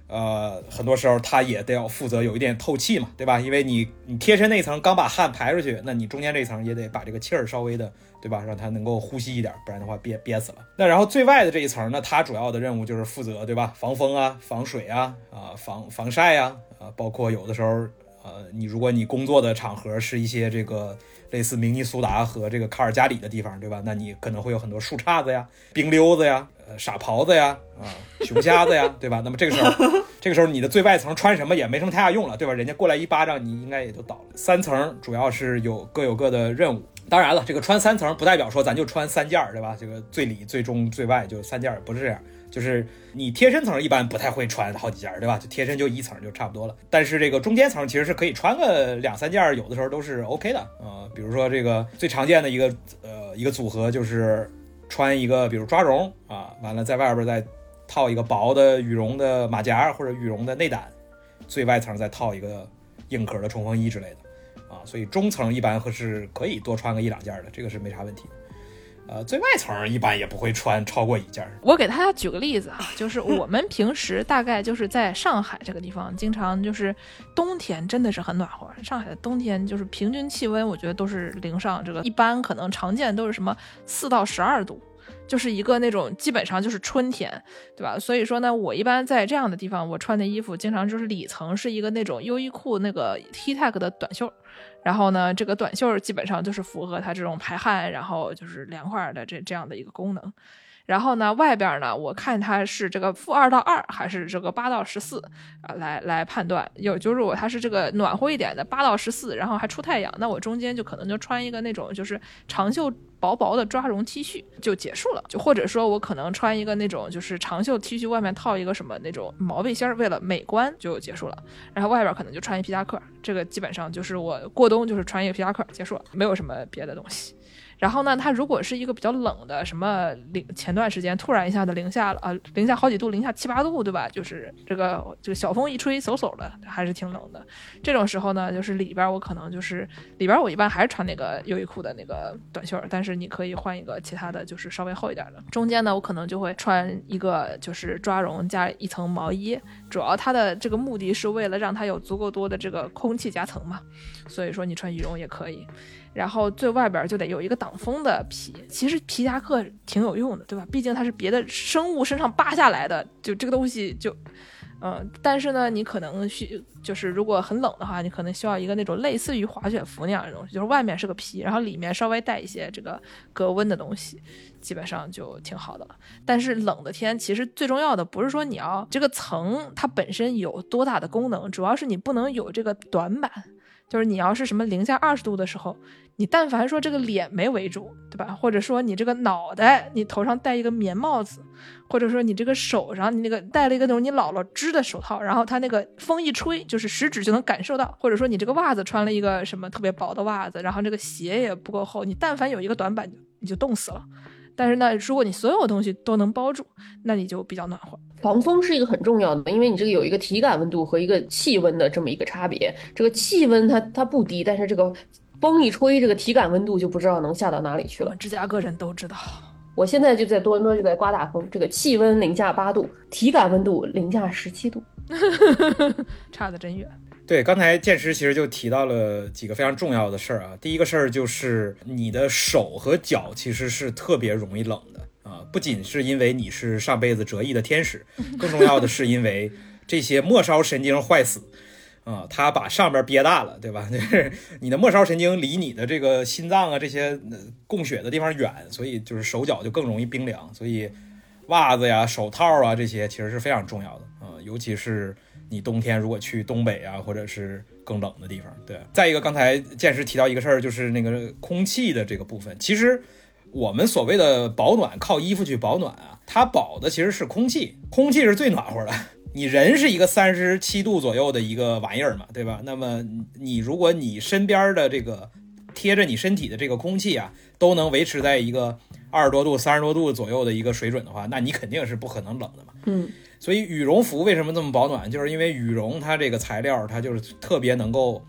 呃，很多时候它也得要负责有一点透气嘛，对吧？因为你你贴身那一层刚把汗排出去，那你中间这一层也得把这个气儿稍微的，对吧？让它能够呼吸一点，不然的话憋憋死了。那然后最外的这一层呢，它主要的任务就是负责，对吧？防风啊，防水啊，啊防防晒呀，啊，包括有的时候，呃，你如果你工作的场合是一些这个类似明尼苏达和这个卡尔加里的地方，对吧？那你可能会有很多树杈子呀、冰溜子呀、呃傻狍子呀、啊熊瞎子呀，对吧？那么这个时候。这个时候你的最外层穿什么也没什么太大用了，对吧？人家过来一巴掌，你应该也就倒了。三层主要是有各有各的任务，当然了，这个穿三层不代表说咱就穿三件，对吧？这个最里、最中、最外就三件，不是这样。就是你贴身层一般不太会穿好几件，对吧？就贴身就一层就差不多了。但是这个中间层其实是可以穿个两三件，有的时候都是 OK 的啊、比如说这个最常见的一个呃一个组合就是穿一个比如抓绒啊，完了在外边再。套一个薄的羽绒的马甲或者羽绒的内胆，最外层再套一个硬壳的冲锋衣之类的，啊，所以中层一般会是可以多穿个一两件的，这个是没啥问题。呃，最外层一般也不会穿超过一件。我给大家举个例子啊，就是我们平时 大概就是在上海这个地方，经常就是冬天真的是很暖和。上海的冬天就是平均气温，我觉得都是零上，这个一般可能常见都是什么四到十二度。就是一个那种基本上就是春天，对吧？所以说呢，我一般在这样的地方，我穿的衣服经常就是里层是一个那种优衣库那个 T Tech 的短袖，然后呢，这个短袖基本上就是符合它这种排汗，然后就是凉快的这这样的一个功能。然后呢，外边呢，我看它是这个负二到二，还是这个八到十四啊，来来判断。有就是如果它是这个暖和一点的八到十四，然后还出太阳，那我中间就可能就穿一个那种就是长袖薄薄的抓绒 T 恤就结束了。就或者说我可能穿一个那种就是长袖 T 恤，外面套一个什么那种毛背心儿，为了美观就结束了。然后外边可能就穿一皮夹克，这个基本上就是我过冬就是穿一个皮夹克结束了，没有什么别的东西。然后呢，它如果是一个比较冷的，什么零前段时间突然一下子零下了啊，零下好几度，零下七八度，对吧？就是这个这个小风一吹，嗖嗖的，还是挺冷的。这种时候呢，就是里边我可能就是里边我一般还是穿那个优衣库的那个短袖，但是你可以换一个其他的就是稍微厚一点的。中间呢，我可能就会穿一个就是抓绒加一层毛衣，主要它的这个目的是为了让它有足够多的这个空气夹层嘛。所以说你穿羽绒也可以。然后最外边就得有一个挡风的皮，其实皮夹克挺有用的，对吧？毕竟它是别的生物身上扒下来的，就这个东西就，嗯，但是呢，你可能需就是如果很冷的话，你可能需要一个那种类似于滑雪服那样的东西，就是外面是个皮，然后里面稍微带一些这个隔温的东西，基本上就挺好的了。但是冷的天，其实最重要的不是说你要这个层它本身有多大的功能，主要是你不能有这个短板。就是你要是什么零下二十度的时候，你但凡说这个脸没围住，对吧？或者说你这个脑袋，你头上戴一个棉帽子，或者说你这个手上你那个戴了一个那种你姥姥织的手套，然后它那个风一吹，就是食指就能感受到，或者说你这个袜子穿了一个什么特别薄的袜子，然后这个鞋也不够厚，你但凡有一个短板，你就冻死了。但是呢，如果你所有东西都能包住，那你就比较暖和。防风是一个很重要的，因为你这个有一个体感温度和一个气温的这么一个差别。这个气温它它不低，但是这个风一吹，这个体感温度就不知道能下到哪里去了。芝加哥人都知道，我现在就在多伦多就在刮大风，这个气温零下八度，体感温度零下十七度，差的真远。对，刚才剑师其实就提到了几个非常重要的事儿啊。第一个事儿就是你的手和脚其实是特别容易冷的啊，不仅是因为你是上辈子折翼的天使，更重要的是因为这些末梢神经坏死啊，它把上边憋大了，对吧？就是你的末梢神经离你的这个心脏啊这些供血的地方远，所以就是手脚就更容易冰凉。所以袜子呀、手套啊这些其实是非常重要的啊，尤其是。你冬天如果去东北啊，或者是更冷的地方，对。再一个，刚才剑师提到一个事儿，就是那个空气的这个部分。其实我们所谓的保暖，靠衣服去保暖啊，它保的其实是空气，空气是最暖和的。你人是一个三十七度左右的一个玩意儿嘛，对吧？那么你如果你身边的这个贴着你身体的这个空气啊，都能维持在一个二十多度、三十多度左右的一个水准的话，那你肯定是不可能冷的嘛。嗯。所以羽绒服为什么这么保暖？就是因为羽绒它这个材料，它就是特别能够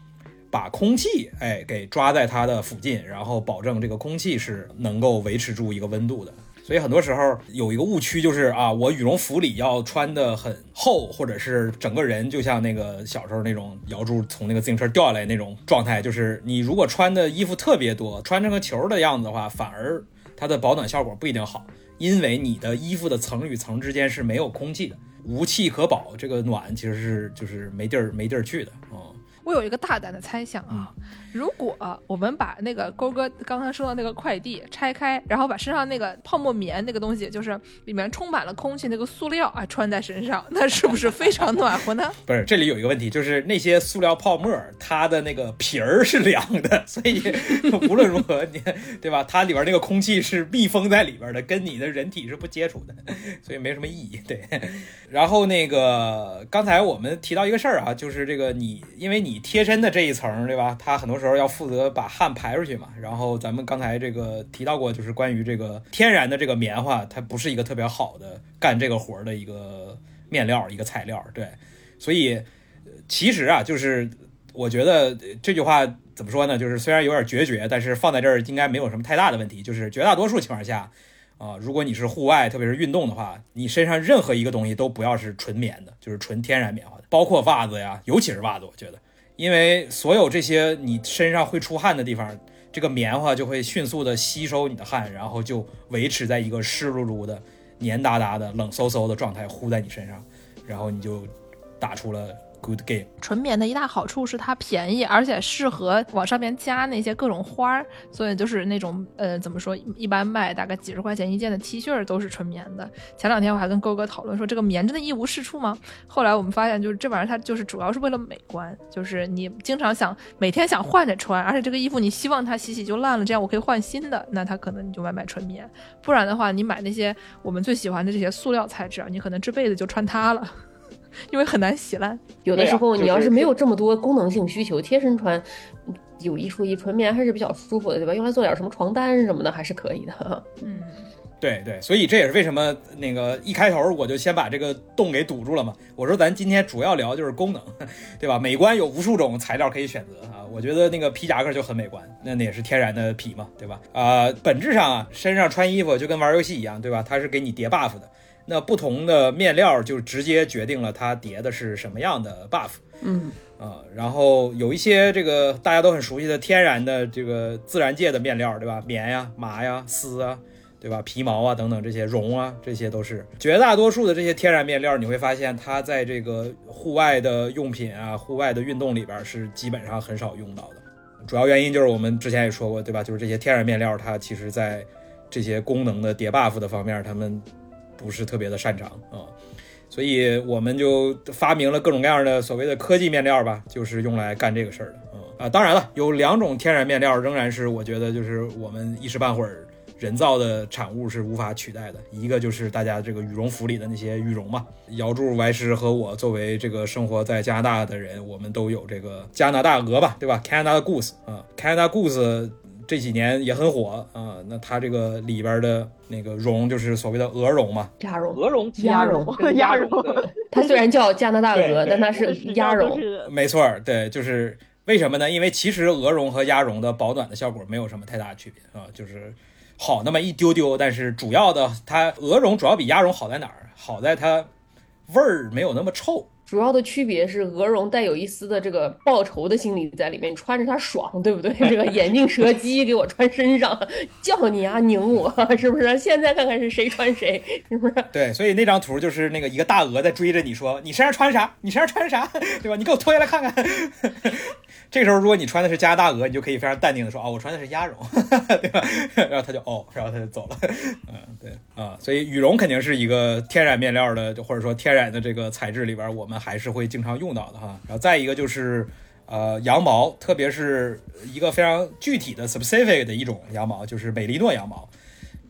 把空气哎给抓在它的附近，然后保证这个空气是能够维持住一个温度的。所以很多时候有一个误区就是啊，我羽绒服里要穿的很厚，或者是整个人就像那个小时候那种摇柱从那个自行车掉下来那种状态。就是你如果穿的衣服特别多，穿成个球的样子的话，反而它的保暖效果不一定好。因为你的衣服的层与层之间是没有空气的，无气可保，这个暖其实是就是没地儿没地儿去的啊。我有一个大胆的猜想啊。如果我们把那个勾哥刚刚说的那个快递拆开，然后把身上那个泡沫棉那个东西，就是里面充满了空气那个塑料啊，穿在身上，那是不是非常暖和呢？不是，这里有一个问题，就是那些塑料泡沫，它的那个皮儿是凉的，所以无论如何，你对吧？它里边那个空气是密封在里边的，跟你的人体是不接触的，所以没什么意义。对。然后那个刚才我们提到一个事儿啊，就是这个你因为你你贴身的这一层，对吧？它很多时候要负责把汗排出去嘛，然后咱们刚才这个提到过，就是关于这个天然的这个棉花，它不是一个特别好的干这个活的一个面料，一个材料，对，所以其实啊，就是我觉得这句话怎么说呢？就是虽然有点决绝，但是放在这儿应该没有什么太大的问题。就是绝大多数情况下啊，如果你是户外，特别是运动的话，你身上任何一个东西都不要是纯棉的，就是纯天然棉花的，包括袜子呀，尤其是袜子，我觉得。因为所有这些你身上会出汗的地方，这个棉花就会迅速的吸收你的汗，然后就维持在一个湿漉漉的、黏哒哒的、冷飕飕的状态呼在你身上，然后你就打出了 good game。纯棉的一大好处是它便宜，而且适合往上面加那些各种花儿，所以就是那种呃怎么说，一般卖大概几十块钱一件的 T 恤都是纯棉的。前两天我还跟勾哥讨论说，这个棉真的一无是处吗？后来我们发现，就是这玩意儿它就是主要是为了美观，就是你经常想每天想换着穿，而且这个衣服你希望它洗洗就烂了，这样我可以换新的，那它可能你就买买纯棉，不然的话你买那些我们最喜欢的这些塑料材质啊，你可能这辈子就穿它了。因为很难洗烂，有的时候你要是是没有这么多功能性需求，贴身穿有一说一，纯棉还是比较舒服的，对吧？用来做点什么床单什么的还是可以的。嗯，对对，所以这也是为什么那个一开头我就先把这个洞给堵住了嘛。我说咱今天主要聊就是功能，对吧？美观有无数种材料可以选择啊。我觉得那个皮夹克就很美观，那那也是天然的皮嘛，对吧？啊、本质上啊，身上穿衣服就跟玩游戏一样，对吧？它是给你叠 buff 的。那不同的面料就直接决定了它叠的是什么样的 buff。嗯，啊，然后有一些这个大家都很熟悉的天然的这个自然界的面料，对吧？棉呀、麻呀、丝啊，对吧？皮毛啊等等这些绒啊，这些都是绝大多数的这些天然面料，你会发现它在这个户外的用品啊、户外的运动里边是基本上很少用到的。主要原因就是我们之前也说过，对吧？就是这些天然面料，它其实在这些功能的叠 buff 的方面，它们不是特别的擅长啊。所以我们就发明了各种各样的所谓的科技面料吧，就是用来干这个事儿的。嗯啊，当然了，有两种天然面料仍然是我觉得就是我们一时半会儿人造的产物是无法取代的。一个就是大家这个羽绒服里的那些羽绒嘛。姚柱、歪师和我作为这个生活在加拿大的人，我们都有这个加拿大鹅吧，对吧？Canada Goose 啊，Canada Goose 这几年也很火啊。那它这个里边的那个绒就是所谓的鹅绒嘛，鸭绒，鹅绒、鸭绒绒、鸭绒，它虽然叫加拿大鹅，但它是鸭绒。没错儿，对，就是为什么呢？因为其实鹅绒和鸭绒的保暖的效果没有什么太大的区别啊，就是好那么一丢丢，但是主要的它鹅绒主要比鸭绒好在哪儿？好在它味儿没有那么臭。主要的区别是鹅绒带有一丝的这个报仇的心理在里面，你穿着它爽，对不对？这个眼镜蛇姬给我穿身上，叫你啊，拧我，是不是？现在看看是谁穿谁，是不是？对，所以那张图就是那个一个大鹅在追着你说：“你身上穿啥？你身上穿啥？对吧？你给我脱下来看看。”这时候，如果你穿的是加拿大鹅，你就可以非常淡定的说：“哦，我穿的是鸭绒，对吧？” 然后他就哦，然后他就走了。嗯，对啊，所以羽绒肯定是一个天然面料的，或者说天然的这个材质里边，我们还是会经常用到的哈。然后再一个就是。呃，羊毛，特别是一个非常具体的 specific 的一种羊毛，就是美利诺羊毛。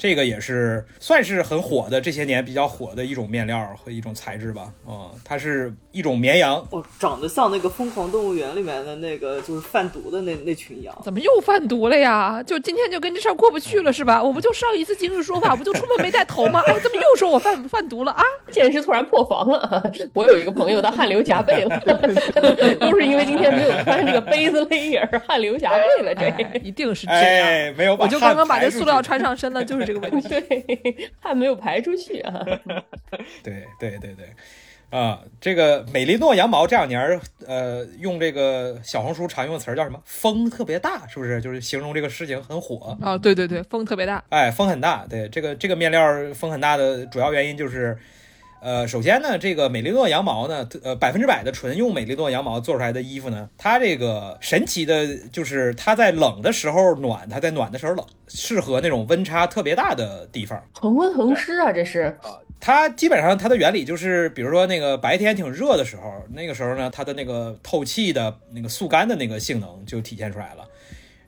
这个也是算是很火的，这些年比较火的一种面料和一种材质吧。嗯、它是一种绵羊，哦，长得像那个《疯狂动物园》里面的那个就是贩毒的那那群羊。怎么又贩毒了呀？就今天就跟这事儿过不去了是吧？我不就上一次今日说法，不就出门没带头吗？哎，怎么又说我贩贩毒了啊？剑师突然破防了。我有一个朋友，他汗流浃背了，都是因为今天没有穿这个杯子 layer，汗流浃背了。哎这，一定是这样。哎，没有把我就刚刚把这塑料穿上身了，就是这个 问题。对，还没有排出去啊。对对对对，啊，这个美利诺羊毛这两年儿，呃，用这个小红书常用的词儿叫什么？风特别大，是不是？就是形容这个事情很火。啊，对对对，风特别大。哎，风很大。对，这个这个面料风很大的主要原因就是，呃，首先呢，这个美利诺羊毛呢，呃，百分之百的纯用美利诺羊毛做出来的衣服呢，它这个神奇的就是它在冷的时候暖，它在暖的时候冷，适合那种温差特别大的地方。恒温恒湿啊，这是。它基本上它的原理就是，比如说那个白天挺热的时候，那个时候呢，它的那个透气的那个速干的那个性能就体现出来了。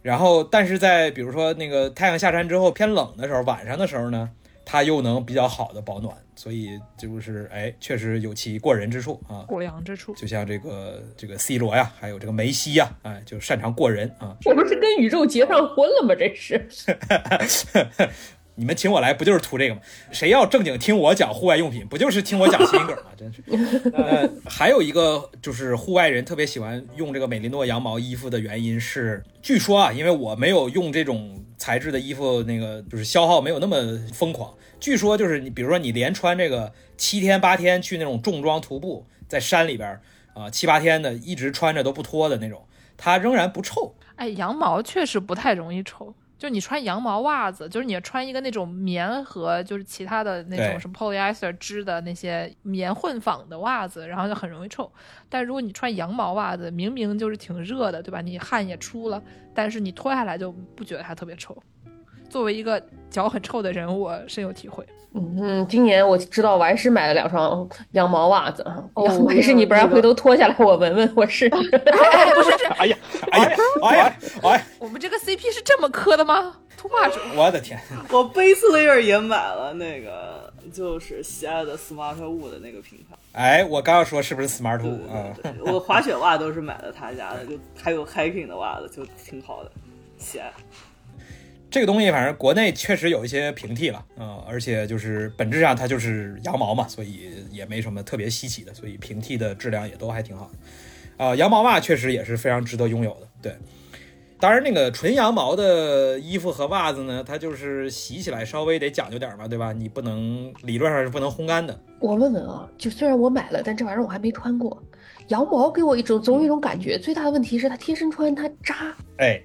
然后，但是在比如说那个太阳下山之后偏冷的时候，晚上的时候呢，它又能比较好的保暖，所以就是哎，确实有其过人之处啊。过凉之处，就像这个这个 C 罗呀，还有这个梅西呀，哎，就擅长过人啊。我不是跟宇宙结上婚了吗？这是。你们请我来不就是图这个吗？谁要正经听我讲户外用品，不就是听我讲谐音梗吗？真是。呃，还有一个就是户外人特别喜欢用这个美利诺羊毛衣服的原因是，据说啊，因为我没有用这种材质的衣服，那个就是消耗没有那么疯狂。据说就是你，比如说你连穿这个七天八天去那种重装徒步，在山里边啊、七八天的，一直穿着都不脱的那种，它仍然不臭。哎，羊毛确实不太容易臭。就你穿羊毛袜子，就是你穿一个那种棉和就是其他的那种什么 polyester 织的那些棉混纺的袜子，然后就很容易臭。但如果你穿羊毛袜子，明明就是挺热的，对吧？你汗也出了，但是你脱下来就不觉得它特别臭。作为一个脚很臭的人，我深有体会。嗯，今年我知道我还是买了两双羊毛袜子，哦完师你不然回头脱下来我闻闻，我试试。哎，不是这，哎呀，哎呀，哎呀，哎呀，我们这个 CP 是这么磕的吗？too much。我的天！我 Base Layer 也买了那个，就是喜爱的 Smart Wool 的那个品牌。哎，我刚要说是不是 Smart 对 Wool 对啊？我滑雪袜都是买的他家的，就还有 hiking 的袜子，就挺好的，喜爱。这个东西反正国内确实有一些平替了，嗯、而且就是本质上它就是羊毛嘛，所以也没什么特别稀奇的，所以平替的质量也都还挺好的。啊、羊毛袜确实也是非常值得拥有的，对。当然，那个纯羊毛的衣服和袜子呢，它就是洗起来稍微得讲究点嘛，对吧？你不能理论上是不能烘干的。我问问啊，就虽然我买了，但这玩意儿我还没穿过。羊毛给我一种总有一种感觉，最大的问题是它贴身穿它扎。哎，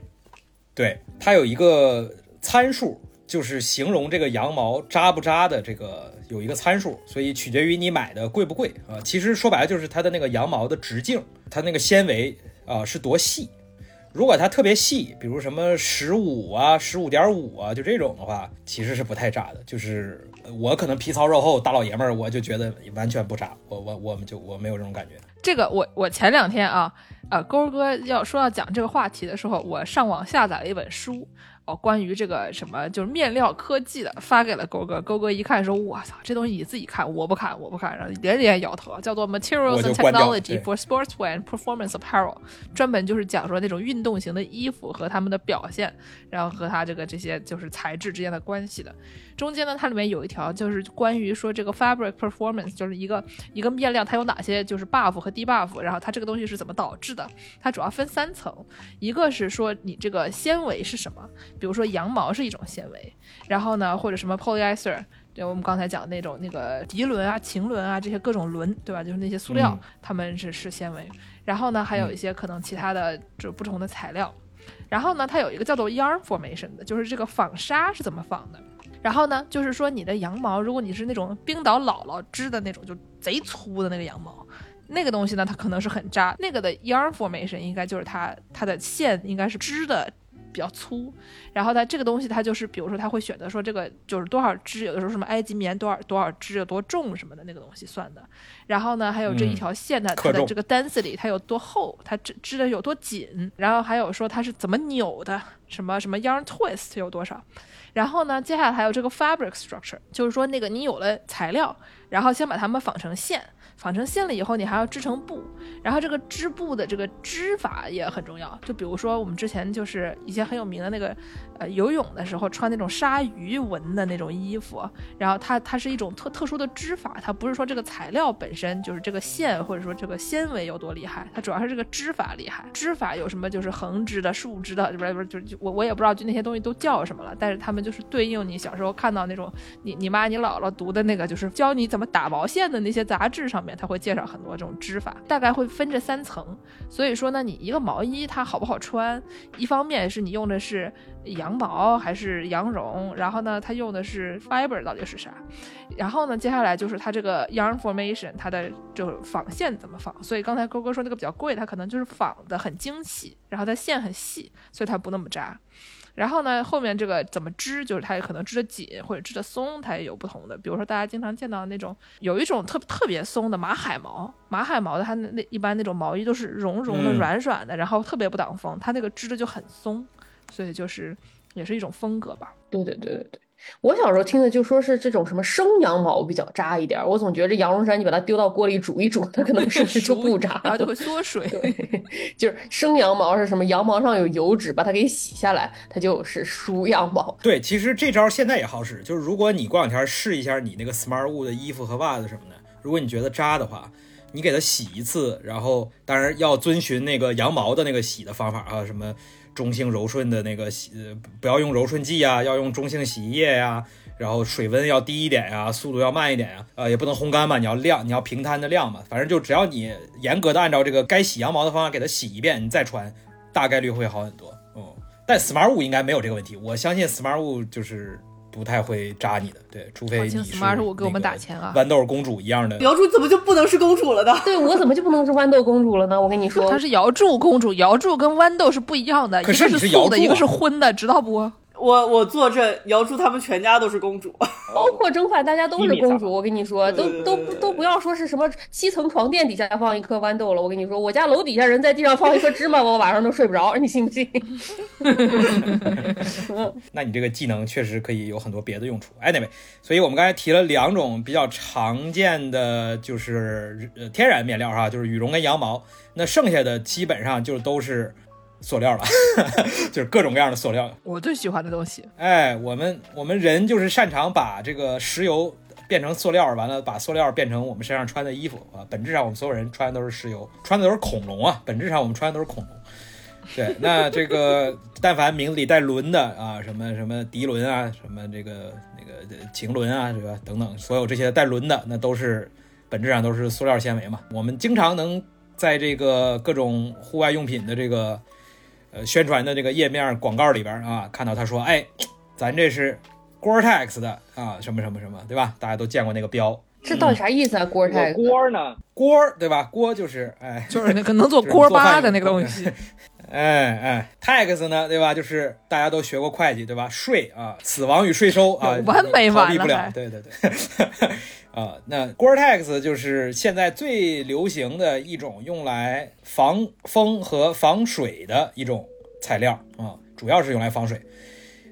对，它有一个参数，就是形容这个羊毛扎不扎的这个有一个参数，所以取决于你买的贵不贵啊。其实说白了就是它的那个羊毛的直径，它那个纤维啊是多细。如果它特别细，比如什么十五啊、十五点五啊，就这种的话，其实是不太扎的。就是我可能皮糙肉厚大老爷们儿，我就觉得完全不扎，我我我们就我没有这种感觉。这个我我前两天啊，呃，勾哥要说要讲这个话题的时候，我上网下载了一本书，哦，关于这个什么就是面料科技的，发给了勾哥。勾哥一看说：“我操，这东西你自己看，我不看，我不看。”然后连连摇头，叫做《Materials and Technology for Sportswear and Performance Apparel》，专门就是讲说那种运动型的衣服和他们的表现，然后和它这个这些就是材质之间的关系的。中间呢，它里面有一条就是关于说这个 fabric performance，就是一个一个面料它有哪些就是 buff 和 debuff，然后它这个东西是怎么导致的。它主要分三层，一个是说你这个纤维是什么，比如说羊毛是一种纤维，然后呢或者什么 polyester。就我们刚才讲的那种那个涤纶啊、腈纶啊这些各种纶，对吧？就是那些塑料，嗯它们是是纤维。然后呢，还有一些可能其他的就不同的材料。然后呢，它有一个叫做 yarn formation 的，就是这个纺纱是怎么纺的。然后呢，就是说你的羊毛，如果你是那种冰岛姥姥织的那种，就贼粗的那个羊毛，那个东西呢，它可能是很扎。那个的 yarn formation 应该就是它它的线应该是织的比较粗，然后它这个东西它就是，比如说它会选择说这个就是多少支，有的时候什么埃及棉多少多少支有多重什么的那个东西算的。然后呢，还有这一嗯条线呢、它的这个 density 它有多厚，它织织的有多紧，然后还有说它是怎么扭的，什么什么 yarn twist 有多少。然后呢，接下来还有这个 fabric structure，就是说那个你有了材料，然后先把它们纺成线，纺成线了以后，你还要织成布，然后这个织布的这个织法也很重要。就比如说我们之前就是以前很有名的那个，呃，游泳的时候穿那种鲨鱼纹的那种衣服，然后它它是一种特特殊的织法，它不是说这个材料本身就是这个线或者说这个纤维有多厉害，它主要是这个织法厉害。织法有什么就是横织的、竖织的，不是不是就就我我也不知道就那些东西都叫什么了，但是他们就是对应你小时候看到那种你你妈你姥姥读的那个就是教你怎么打毛线的那些杂志上面，它会介绍很多这种织法，大概会分这三层。所以说呢，你一个毛衣它好不好穿，一方面是你用的是羊毛还是羊绒，然后呢，它用的是 fiber 到底是啥，然后呢，接下来就是它这个 yarn formation，它的就是纺线怎么纺。所以刚才勾勾说那个比较贵，它可能就是纺的很精细，然后它线很细，所以它不那么扎。然后呢，后面这个怎么织，就是它也可能织的紧或者织的松，它也有不同的。比如说大家经常见到那种有一种特特别松的马海毛，马海毛的它那那一般那种毛衣都是绒绒的、嗯软软的，然后特别不挡风，它那个织的就很松，所以就是也是一种风格吧。对对对对对，我小时候听的就说是这种什么生羊毛比较扎一点儿，我总觉得这羊绒衫你把它丢到锅里煮一煮，它可能是不是就不扎然 后就会缩水。对，就是生羊毛是什么？羊毛上有油脂，把它给洗下来，它就是熟羊毛。对，其实这招现在也好使，就是如果你过两天试一下你那个 Smart Wool 的衣服和袜子什么的，如果你觉得扎的话，你给它洗一次，然后当然要遵循那个羊毛的那个洗的方法啊，什么中性柔顺的那个洗，呃不要用柔顺剂啊，要用中性洗衣液呀、然后水温要低一点呀、速度要慢一点呀、呃，也不能烘干嘛，你要晾，你要平摊的晾嘛，反正就只要你严格的按照这个该洗羊毛的方法给它洗一遍，你再穿，大概率会好很多哦。但 Smart 物应该没有这个问题，我相信 Smart 物就是不太会扎你的，对，除非你是 Smart 物给我们打钱啊豌豆公主一样的。瑶柱怎么就不能是公主了呢？对我怎么就不能是豌豆公主了呢？我跟你说她，是瑶柱公主，瑶柱跟豌豆是不一样的，可是一个是素的，一个是荤的，知道不？我我坐镇，瑶柱他们全家都是公主。包括蒸饭，大家都是公主。我跟你说，都都都不要说是什么七层床垫底下放一颗豌豆了。我跟你说，我家楼底下人在地上放一颗芝麻，我晚上都睡不着，你信不信？那你这个技能确实可以有很多别的用处。Anyway，所以我们刚才提了两种比较常见的，就是呃天然面料哈，就是羽绒跟羊毛。那剩下的基本上就都是塑料了，就是各种各样的塑料。我最喜欢的东西，哎，我们我们人就是擅长把这个石油变成塑料，完了把塑料变成我们身上穿的衣服啊。本质上我们所有人穿的都是石油，穿的都是恐龙啊。本质上我们穿的都是恐龙。对，那这个但凡名字里带轮的啊，什么什么涤纶啊，什么这个那个腈纶啊，这个等等，所有这些带轮的，那都是本质上都是塑料纤维嘛。我们经常能在这个各种户外用品的这个呃宣传的这个页面广告里边啊，看到他说，哎，咱这是 Gore-Tex 的啊，什么什么什么，对吧？大家都见过那个标。这到底啥意思啊？锅我太锅呢？锅对吧？锅就是哎，就是那个能做 锅巴的那个东西。哎哎，tax 呢，对吧？就是大家都学过会计，对吧？税啊，死亡与税收啊，完美完逃避不了。对对对，啊，那 Gore-Tex 就是现在最流行的一种用来防风和防水的一种材料啊，主要是用来防水。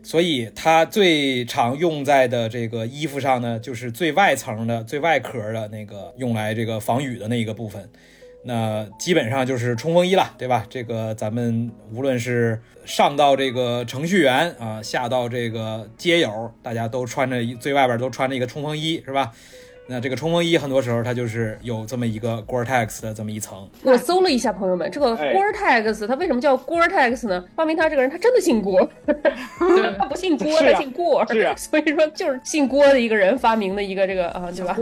所以它最常用在的这个衣服上呢，就是最外层的、最外壳的那个用来这个防雨的那一个部分。那基本上就是冲锋衣了，对吧？这个咱们无论是上到这个程序员啊，下到这个街友，大家都穿着最外边都穿着一个冲锋衣，是吧？那这个冲锋衣很多时候它就是有这么一个 Gore-Tex 的这么一层，我搜了一下，朋友们，这个哎 Gore-Tex 它为什么叫 Gore-Tex 呢？发明它这个人他真的姓郭，他不姓郭，他姓郭，是啊所以说就是姓郭的一个人发明的一个这个啊，对吧？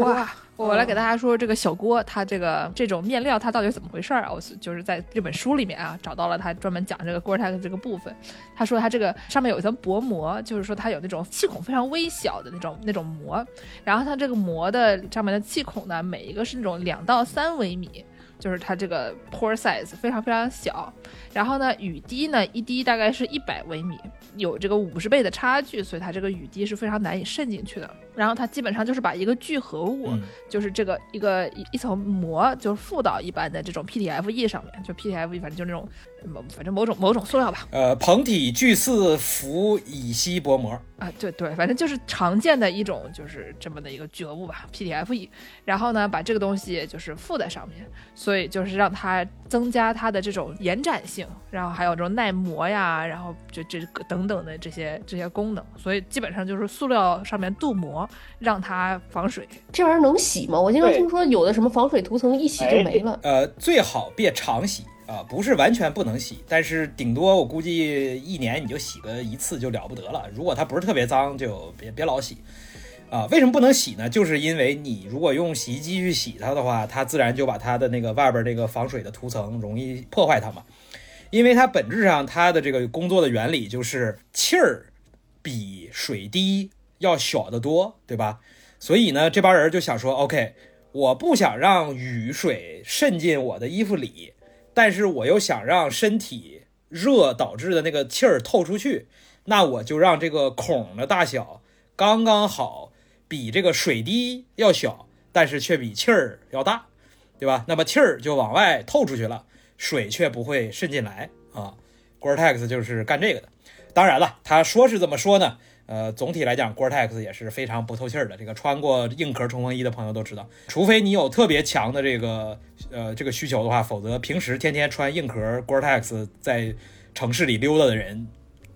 我来给大家说这个小锅，它这个这种面料它到底怎么回事儿啊？我就是在这本书里面啊找到了它专门讲这个 Gore-Tex 这个部分。他说它这个上面有一层薄膜，就是说它有那种气孔非常微小的那种那种膜，然后它这个膜的上面的气孔呢，每一个是那种两到三微米。就是它这个 pore size 非常非常小，然后呢，雨滴呢一滴大概是一百微米，有这个五十倍的差距，所以它这个雨滴是非常难以渗进去的。然后它基本上就是把一个聚合物，嗯就是这个一个一一层膜，就是附到一般的这种 PTFE 上面，就 PTFE 反正就是那种某反正某种某种塑料吧，呃，膨体聚四氟乙烯薄膜，啊，对对，反正就是常见的一种，就是这么的一个聚合物吧，PTFE。然后呢，把这个东西就是附在上面，所以就是让它增加它的这种延展性，然后还有这种耐磨呀，然后就这个等等的这些这些功能。所以基本上就是塑料上面镀膜，让它防水。这玩意儿能洗吗？我经常听说有的什么防水涂层一洗就没了。呃，最好别常洗啊，不是完全不能洗，但是顶多我估计一年你就洗个一次就了不得了。如果它不是特别脏，就别别老洗。啊，为什么不能洗呢？就是因为你如果用洗衣机去洗它的话，它自然就把它的那个外边这个防水的涂层容易破坏它嘛。因为它本质上它的这个工作的原理就是气儿比水滴要小得多，对吧？所以呢，这帮人就想说，OK，我不想让雨水渗进我的衣服里，但是我又想让身体热导致的那个气儿透出去，那我就让这个孔的大小刚刚好，比这个水滴要小，但是却比气儿要大，对吧？那么气儿就往外透出去了，水却不会渗进来啊。Gore-Tex 就是干这个的。当然了，他说是这么说呢，呃，总体来讲，Gore-Tex 也是非常不透气儿的。这个穿过硬壳冲锋衣的朋友都知道，除非你有特别强的这个呃这个需求的话，否则平时天天穿硬壳 Gore-Tex 在城市里溜达的人，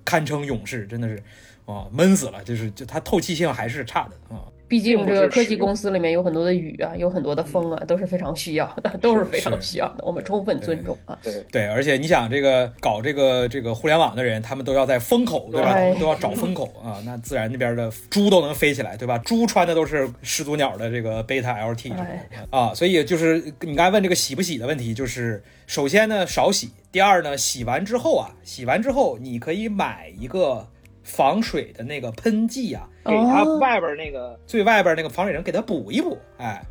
堪称勇士，真的是啊、闷死了。就是就它透气性还是差的啊。毕竟这个科技公司里面有很多的雨啊，有很多的风啊，都是非常需要的，都是非常需要的，我们充分尊重啊。对，对，而且你想，这个搞这个这个互联网的人，他们都要在风口，对吧？对他们都要找风口啊，那自然那边的猪都能飞起来，对吧？猪穿的都是始祖鸟的这个贝塔 LT 啊，所以就是你刚才问这个洗不洗的问题，就是首先呢少洗，第二呢洗完之后啊，洗完之后你可以买一个防水的那个喷剂啊，给它哦外边那个最外边那个防水层给它补一补，哎，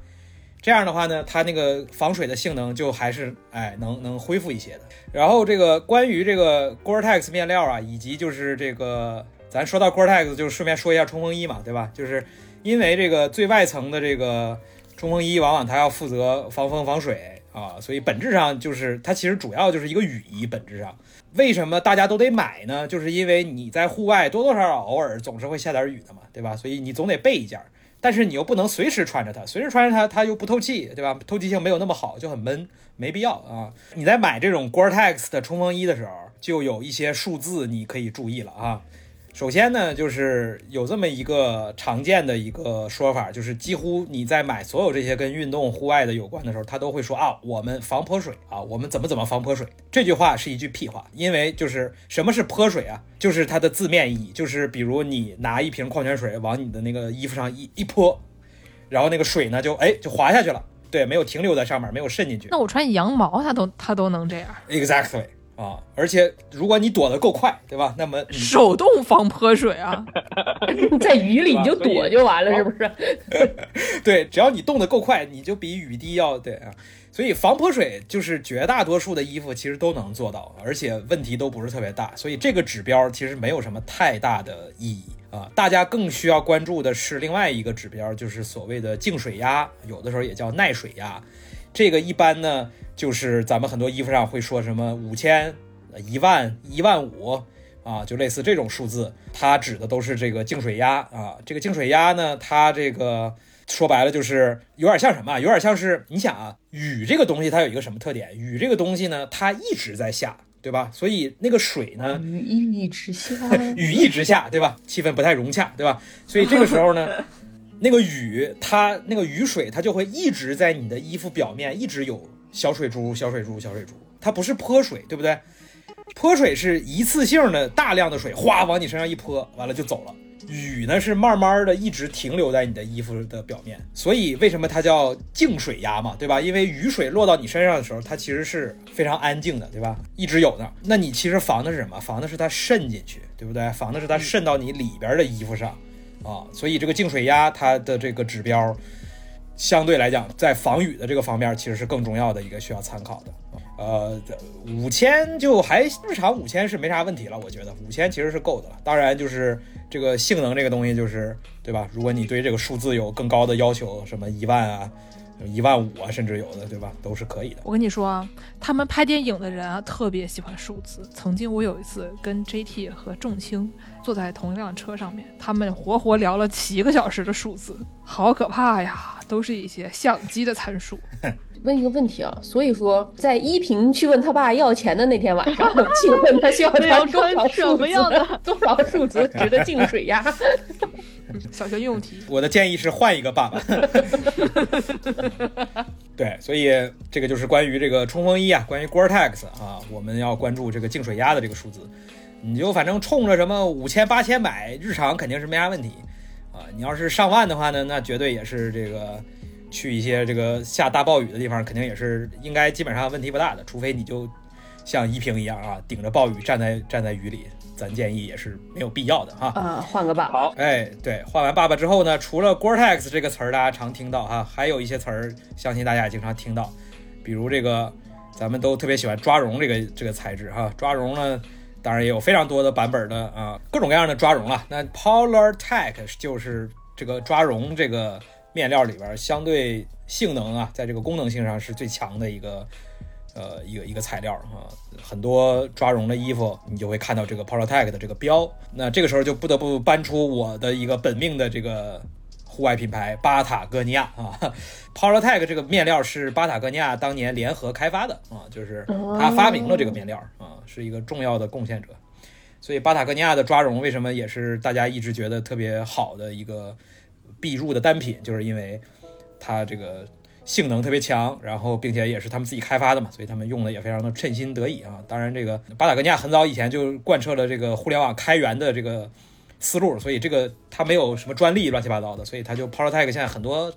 这样的话呢，它那个防水的性能就还是哎能能恢复一些的。然后这个关于这个 Gore-Tex 面料啊，以及就是这个咱说到 Gore-Tex，就顺便说一下冲锋衣嘛，对吧？就是因为这个最外层的这个冲锋衣，往往它要负责防风防水啊，所以本质上就是它其实主要就是一个雨衣，本质上。为什么大家都得买呢？就是因为你在户外多多少少偶尔总是会下点雨的嘛，对吧？所以你总得备一件儿，但是你又不能随时穿着它，随时穿着它它又不透气，对吧？透气性没有那么好，就很闷，没必要啊。你在买这种 Gore-Tex 的冲锋衣的时候，就有一些数字你可以注意了啊。首先呢，就是有这么一个常见的一个说法，就是几乎你在买所有这些跟运动、户外的有关的时候，他都会说啊，我们防泼水啊，我们怎么怎么防泼水。这句话是一句屁话，因为就是什么是泼水啊？就是它的字面意义，就是比如你拿一瓶矿泉水往你的那个衣服上一一泼，然后那个水呢就哎就滑下去了，对，没有停留在上面，没有渗进去。那我穿羊毛，它都它都能这样，Exactly 啊，而且如果你躲得够快，对吧？那么手动防泼水啊！在雨里你就躲就完了，是不是？对，只要你动得够快，你就比雨滴要对啊。所以防泼水就是绝大多数的衣服其实都能做到，而且问题都不是特别大，所以这个指标其实没有什么太大的意义啊。大家更需要关注的是另外一个指标，就是所谓的净水压，有的时候也叫耐水压。这个一般呢，就是咱们很多衣服上会说什么五千、一万、一万五啊，就类似这种数字，它指的都是这个净水压啊。这个净水压呢，它这个说白了就是有点像什么啊？有点像是你想啊，雨这个东西它有一个什么特点？雨这个东西呢，它一直在下，对吧？所以那个水呢，雨一直下，雨一直下，对吧？气氛不太融洽，对吧？所以这个时候呢，那个雨它那个雨水它就会一直在你的衣服表面一直有小水珠、小水珠、小水珠，它不是泼水，对不对？泼水是一次性的大量的水哗往你身上一泼，完了就走了。雨呢是慢慢的一直停留在你的衣服的表面，所以为什么它叫静水压嘛，对吧？因为雨水落到你身上的时候，它其实是非常安静的，对吧？一直有的。那你其实防的是什么？防的是它渗进去，对不对？防的是它渗到你里边的衣服上啊。所以这个净水压它的这个指标，相对来讲，在防雨的这个方面，其实是更重要的一个需要参考的。呃，五千就还日常五千是没啥问题了，我觉得五千其实是够的了。当然，就是这个性能这个东西，就是对吧？如果你对这个数字有更高的要求，什么一万啊、一万五啊，甚至有的，对吧？都是可以的。我跟你说啊，他们拍电影的人啊，特别喜欢数字。曾经我有一次跟 JT 和仲青坐在同一辆车上面，他们活活聊了七个小时的数字，好可怕呀！都是一些相机的参数。问一个问题啊，所以说在依萍去问他爸要钱的那天晚上，请问他需要要穿多少数字么样的？多少数值值的净水压？小学应用题，我的建议是换一个爸爸。对，所以这个就是关于这个冲锋衣啊，关于 Gore-Tex 啊，我们要关注这个净水压的这个数字。你就反正冲着什么五千八千买，日常肯定是没啥问题啊。你要是上万的话呢，那绝对也是这个去一些这个下大暴雨的地方，肯定也是应该基本上问题不大的，除非你就像依萍一样啊，顶着暴雨站在站在雨里，咱建议也是没有必要的哈。啊，换个爸爸。好，哎，对，换完爸爸之后呢，除了 Gore-Tex 这个词儿大家常听到哈，还有一些词儿，相信大家也经常听到，比如这个咱们都特别喜欢抓绒这个这个材质哈，抓绒呢，当然也有非常多的版本的啊，各种各样的抓绒啊。那 Polar Tech 就是这个抓绒这个面料里边相对性能啊，在这个功能性上是最强的一个。呃，一个一个材料啊，很多抓绒的衣服，你就会看到这个 Polartec 的这个标。那这个时候就不得不搬出我的一个本命的这个户外品牌巴塔哥尼亚啊。Polartec 这个面料是巴塔哥尼亚当年联合开发的啊，就是他发明了这个面料啊，是一个重要的贡献者。所以巴塔哥尼亚的抓绒为什么也是大家一直觉得特别好的一个必入的单品，就是因为它这个性能特别强，然后并且也是他们自己开发的嘛，所以他们用的也非常的称心得意啊。当然，这个巴塔哥尼亚很早以前就贯彻了这个互联网开源的这个思路，所以这个它没有什么专利乱七八糟的，所以它就 Polar Tech 现在很多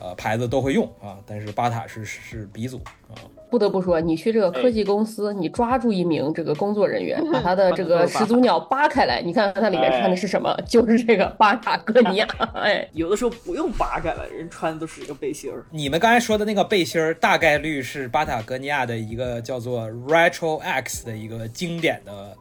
呃牌子都会用啊，但是巴塔是是鼻祖啊。不得不说，你去这个科技公司，你抓住一名这个工作人员，把他的这个始祖鸟扒开来，你看看它里面穿的是什么，就是这个巴塔哥尼亚。哎，有的时候不用扒开了，人穿的都是一个背心儿。你们刚才说的那个背心儿，大概率是巴塔哥尼亚的一个叫做 Retro X 的一个经典的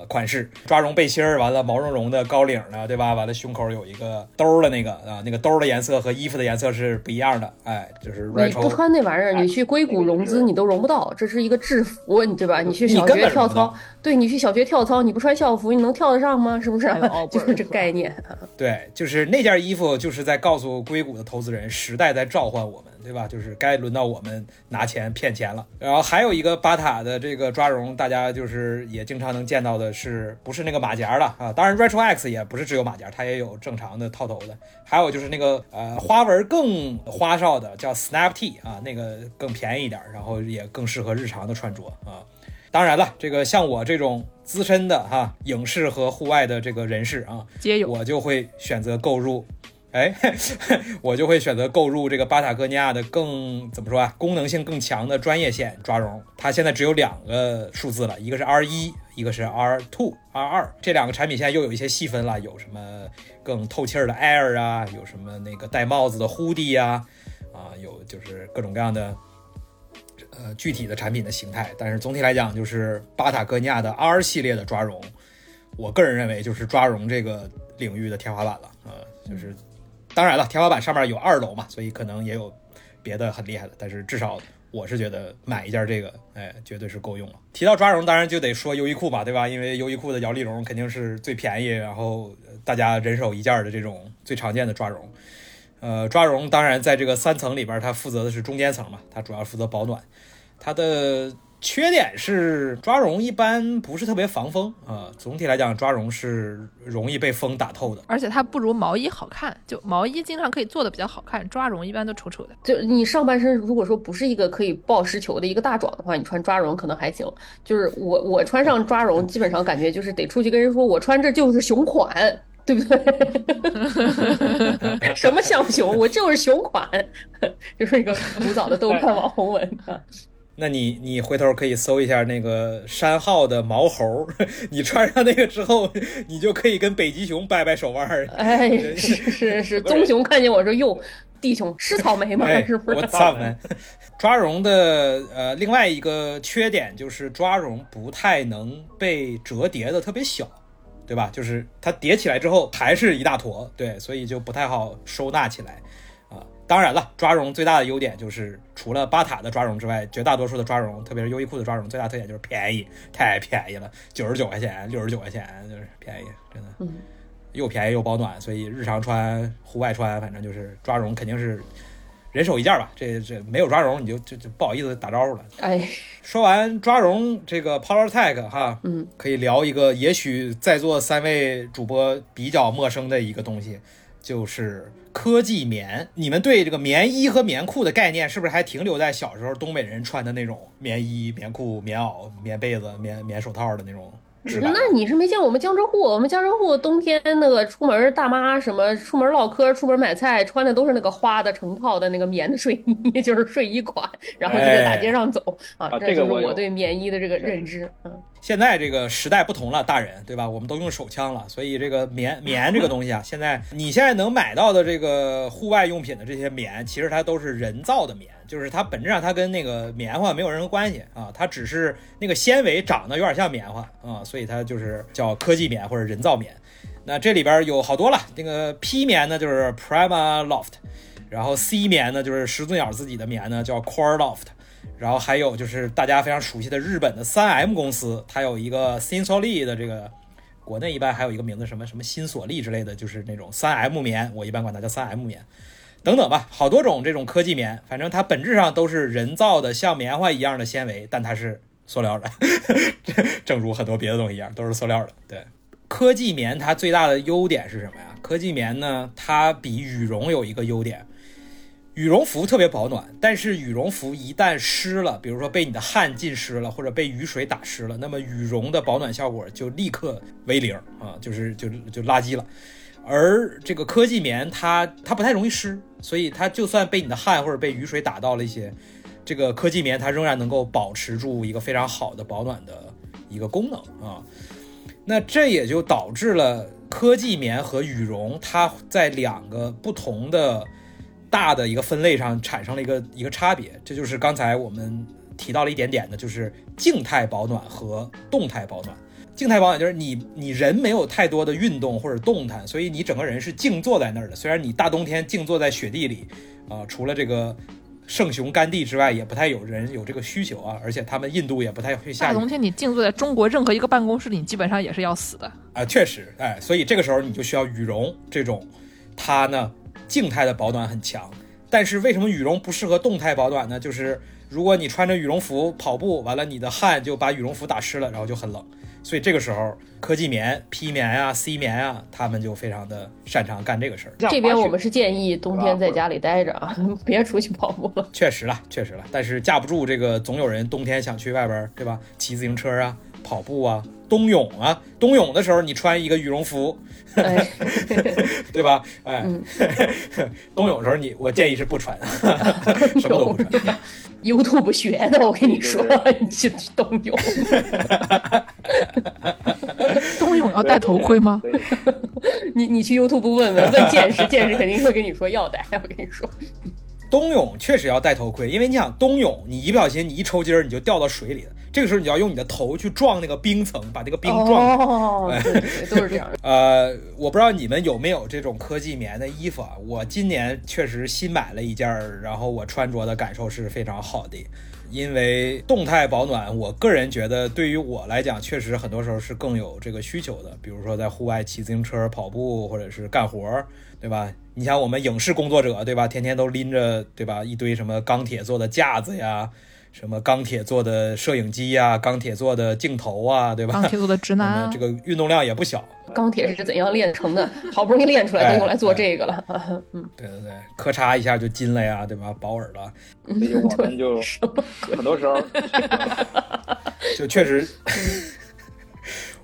呃款式，抓绒背心儿，完了毛茸茸的高领的，对吧？完了胸口有一个兜儿的那个啊，那个兜儿的颜色和衣服的颜色是不一样的，哎，就是你不。穿那玩意儿，你去硅谷融资你都融不到，这是一个制服，你对吧？你去小你根学跳操对你去小学跳操，你不穿校服，你能跳得上吗？是不是 就是这概念。对，就是那件衣服，就是在告诉硅谷的投资人，时代在召唤我们，对吧？就是该轮到我们拿钱骗钱了。然后还有一个巴塔的这个抓绒，大家就是也经常能见到的是，不是那个马甲了啊？当然，Retro X 也不是只有马甲，它也有正常的套头的。还有就是那个呃花纹更花哨的，叫 Snap T 啊，那个更便宜一点，然后也更适合日常的穿着啊。当然了，这个像我这种资深的哈影视和户外的这个人士啊。我就会选择购入，哎，我就会选择购入这个巴塔哥尼亚的更怎么说啊，功能性更强的专业线抓绒。它现在只有两个数字了，一个是 R 一，一个是 R two R 二。这两个产品线又有一些细分了，有什么更透气儿的 Air 啊，有什么那个戴帽子的 Hoodie 呀、啊，有就是各种各样的。呃，具体的产品的形态，但是总体来讲，就是巴塔哥尼亚的 R 系列的抓绒，我个人认为就是抓绒这个领域的天花板了啊、呃就是当然了，天花板上面有二楼嘛，所以可能也有别的很厉害的，但是至少我是觉得买一件这个，哎，绝对是够用了。提到抓绒，当然就得说优衣库嘛，对吧？因为优衣库的摇粒绒肯定是最便宜，然后大家人手一件的这种最常见的抓绒。呃，抓绒当然在这个三层里边，它负责的是中间层嘛，它主要负责保暖。它的缺点是抓绒一般不是特别防风啊、总体来讲抓绒是容易被风打透的。而且它不如毛衣好看，就毛衣经常可以做的比较好看，抓绒一般都丑丑的。就你上半身如果说不是一个可以抱实球的一个大壮的话，你穿抓绒可能还行。就是我我穿上抓绒，基本上感觉就是得出去跟人说我穿这就是熊款，对不对？什么像熊，我就是熊款，就是一个古早的豆瓣网红文。那你你回头可以搜一下那个山号的毛猴，你穿上那个之后，你就可以跟北极熊掰掰手腕儿。哎，是是是，棕熊看见我说哟，弟兄吃草莓吗？哎是不，是我？操们！抓绒的呃另外一个缺点就是抓绒不太能被折叠的特别小，对吧？就是它叠起来之后还是一大坨，对，所以就不太好收纳起来啊。当然了，抓绒最大的优点就是除了巴塔的抓绒之外，绝大多数的抓绒，特别是优衣库的抓绒，最大特点就是便宜，太便宜了，九十九块钱、六十九块钱，就是便宜，真的。嗯又便宜又保暖，所以日常穿、户外穿，反正就是抓绒肯定是人手一件吧。这这没有抓绒，你就就就不好意思打招呼了。哎，说完抓绒这个 PowerTech 哈，嗯，可以聊一个也许在座三位主播比较陌生的一个东西，就是科技棉。你们对这个棉衣和棉裤的概念是不是还停留在小时候东北人穿的那种棉衣、棉裤、棉袄、棉被子、棉棉手套的那种？那你是没见过我们江浙沪，我们江浙沪冬天那个出门大妈什么出门唠嗑、出门买菜，穿的都是那个花的成套的那个棉的睡衣，就是睡衣款，然后就在大街上走啊。啊这就是我对棉衣的这个认知。嗯，现在这个时代不同了，大人对吧？我们都用手枪了，所以这个棉棉这个东西啊，现在你现在能买到的这个户外用品的这些棉，其实它都是人造的棉，就是它本质上它跟那个棉花没有任何关系啊，它只是那个纤维长得有点像棉花啊，所以它就是叫科技棉或者人造棉。那这里边有好多了，那个 P 棉呢就是 Prima Loft，然后 C 棉呢就是始祖鸟自己的棉呢叫 Core Loft。然后还有就是大家非常熟悉的日本的三 M 公司，它有一个 s i n s o l i 的这个，国内一般还有一个名字什么什么新索利之类的，就是那种三 M 棉，我一般管它叫三 M 棉，等等吧，好多种这种科技棉，反正它本质上都是人造的像棉花一样的纤维，但它是塑料的，正如很多别的东西一样，都是塑料的。对，科技棉它最大的优点是什么呀？科技棉呢，它比羽绒有一个优点，羽绒服特别保暖，但是羽绒服一旦湿了，比如说被你的汗浸湿了，或者被雨水打湿了，那么羽绒的保暖效果就立刻为零啊，就是就就垃圾了。而这个科技棉它它不太容易湿，所以它就算被你的汗或者被雨水打到了一些，这个科技棉它仍然能够保持住一个非常好的保暖的一个功能啊。那这也就导致了科技棉和羽绒它在两个不同的大的一个分类上产生了一个一个差别，这就是刚才我们提到了一点点的，就是静态保暖和动态保暖。静态保暖就是你你人没有太多的运动或者动弹，所以你整个人是静坐在那儿的。虽然你大冬天静坐在雪地里，啊、除了这个圣雄甘地之外，也不太有人有这个需求啊。而且他们印度也不太会下雨大冬天你静坐在中国任何一个办公室里，你基本上也是要死的。啊，确实，哎，所以这个时候你就需要羽绒这种，它呢静态的保暖很强。但是为什么羽绒不适合动态保暖呢？就是如果你穿着羽绒服跑步，完了你的汗就把羽绒服打湿了，然后就很冷。所以这个时候，科技棉、P 棉啊、C 棉啊，他们就非常的擅长干这个事儿。这边我们是建议冬天在家里待着啊，别出去跑步了。确实了，确实了，但是架不住这个总有人冬天想去外边，对吧？骑自行车啊，跑步啊，冬泳啊，冬泳的时候你穿一个羽绒服，哎，对吧？哎，冬泳的时候你，我建议是不穿，什么都不穿。YouTube 学的，我跟你说，你去冬泳，冬泳要戴头盔吗？你你去 YouTube 问问问见识，见识肯定会跟你说要戴。我跟你说，冬泳确实要戴头盔，因为你想冬泳，你一不小心你一抽筋儿，你就掉到水里了。这个时候你要用你的头去撞那个冰层，把这个冰撞开。哦，对对对，都是这样。呃，我不知道你们有没有这种科技棉的衣服啊？我今年确实新买了一件儿，然后我穿着的感受是非常好的。因为动态保暖，我个人觉得对于我来讲，确实很多时候是更有这个需求的。比如说在户外骑自行车、跑步，或者是干活，对吧？你像我们影视工作者，对吧？天天都拎着，对吧？一堆什么钢铁做的架子呀，什么钢铁做的摄影机呀，钢铁做的镜头啊，对吧？钢铁做的直男 这个运动量也不小。钢铁是怎样炼成的？好不容易炼出来，就用来做这个了。嗯，对对对，咔嚓一下就金了呀，对吧？保尔了，所以我们就很多时候 就确实，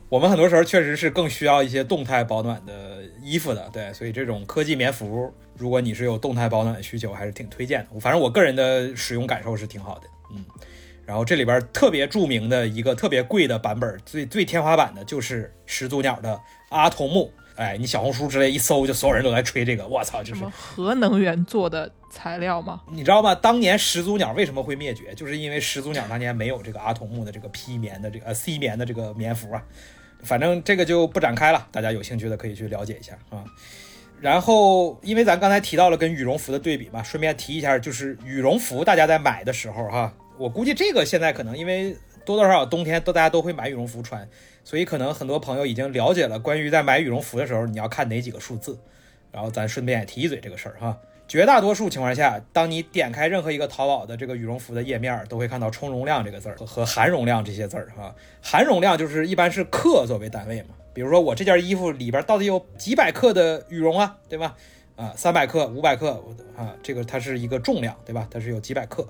我们很多时候确实是更需要一些动态保暖的衣服的，对，所以这种科技棉服，如果你是有动态保暖的需求，还是挺推荐的。反正我个人的使用感受是挺好的，嗯。然后这里边特别著名的一个特别贵的版本，最最天花板的就是始祖鸟的阿童木。哎，你小红书之类一搜，就所有人都在吹这个，我操，就是核能源做的材料吗？你知道吗？当年始祖鸟为什么会灭绝？就是因为始祖鸟当年没有这个阿童木的这个 P 棉的这个呃 C 棉的这个棉服啊。反正这个就不展开了，大家有兴趣的可以去了解一下啊。然后，因为咱刚才提到了跟羽绒服的对比嘛，顺便提一下，就是羽绒服大家在买的时候哈，我估计这个现在可能因为多多少少冬天都大家都会买羽绒服穿，所以可能很多朋友已经了解了关于在买羽绒服的时候你要看哪几个数字。然后咱顺便也提一嘴这个事儿哈。绝大多数情况下，当你点开任何一个淘宝的这个羽绒服的页面，都会看到充绒量这个字儿和和含绒量这些字儿哈。含绒量就是一般是克作为单位嘛，比如说我这件衣服里边到底有几百克的羽绒啊，对吧？啊，三百克、五百克啊，这个它是一个重量，对吧？它是有几百克。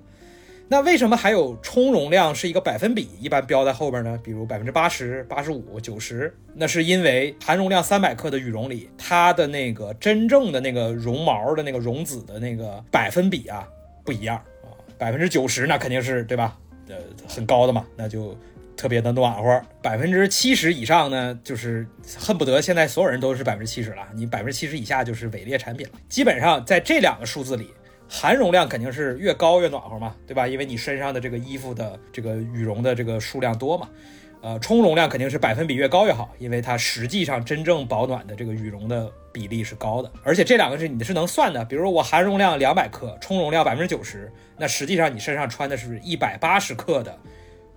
那为什么还有充绒量是一个百分比，一般标在后边呢？比如百分之八十、八十五、九十，那是因为含绒量三百克的羽绒里，它的那个真正的那个绒毛的那个绒子的那个百分比啊不一样啊，百分之九十那肯定是对吧？呃，很高的嘛，那就特别的暖和。百分之七十以上呢，就是恨不得现在所有人都是百分之七十了，你百分之七十以下就是伪劣产品了。基本上在这两个数字里。含绒量肯定是越高越暖和嘛，对吧？因为你身上的这个衣服的这个羽绒的这个数量多嘛。呃，充绒量肯定是百分比越高越好，因为它实际上真正保暖的这个羽绒的比例是高的。而且这两个是你是能算的，比如说我含绒量两百克，充绒量百分之九十，那实际上你身上穿的是一百八十克的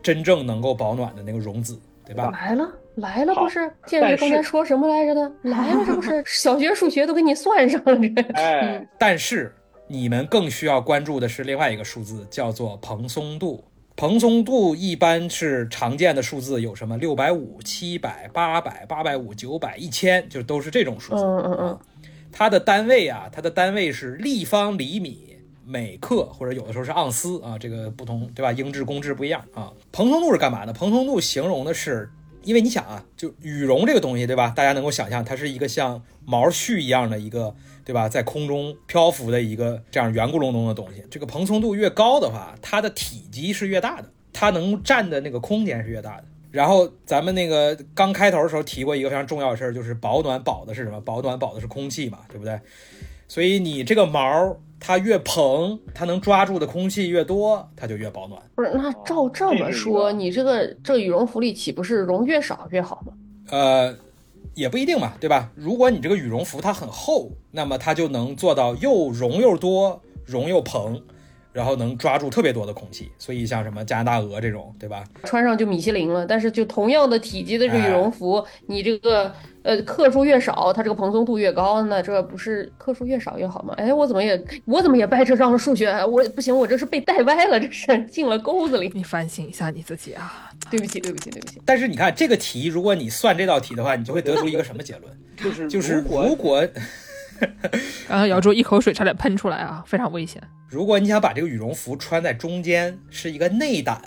真正能够保暖的那个绒子，对吧？来了来了，不是？建但是师刚才说什么来着的？来了，这不是小学数学都给你算上了，这 哎，但是你们更需要关注的是另外一个数字，叫做蓬松度蓬松度一般是常见的数字有什么六百五、七百、八百、八百五、九百、一千，就都是这种数字。嗯嗯嗯啊，它的单位啊，它的单位是立方厘米每克，或者有的时候是盎司啊，这个不同，对吧？英制、公制不一样啊。蓬松度是干嘛的？蓬松度形容的是，因为你想啊，就羽绒这个东西，对吧？大家能够想象，它是一个像毛絮一样的一个，对吧？在空中漂浮的一个这样圆咕隆咚的东西。这个蓬松度越高的话，它的体积是越大的，它能占的那个空间是越大的。然后咱们那个刚开头的时候提过一个非常重要的事儿，就是保暖保的是什么？保暖保的是空气嘛，对不对？所以你这个毛它越蓬，它能抓住的空气越多，它就越保暖。不是，那照这么说，你这个这个羽绒服里岂不是绒越少越好吗？呃，也不一定嘛，对吧？如果你这个羽绒服它很厚，那么它就能做到又绒又多，绒又蓬，然后能抓住特别多的空气。所以像什么加拿大鹅这种，对吧？穿上就米其林了。但是就同样的体积的这羽绒服，你这个呃克数越少，它这个蓬松度越高，那这不是克数越少越好吗？哎，我怎么也我怎么也掰扯上了数学？我不行，我这是被带歪了，这是进了沟子里。你反省一下你自己啊！对不起，对不起，对不起。但是你看这个题，如果你算这道题的话，你就会得出一个什么结论？就是就是如果如果刚刚姚柱一口水差点喷出来啊，非常危险。如果你想把这个羽绒服穿在中间是一个内胆，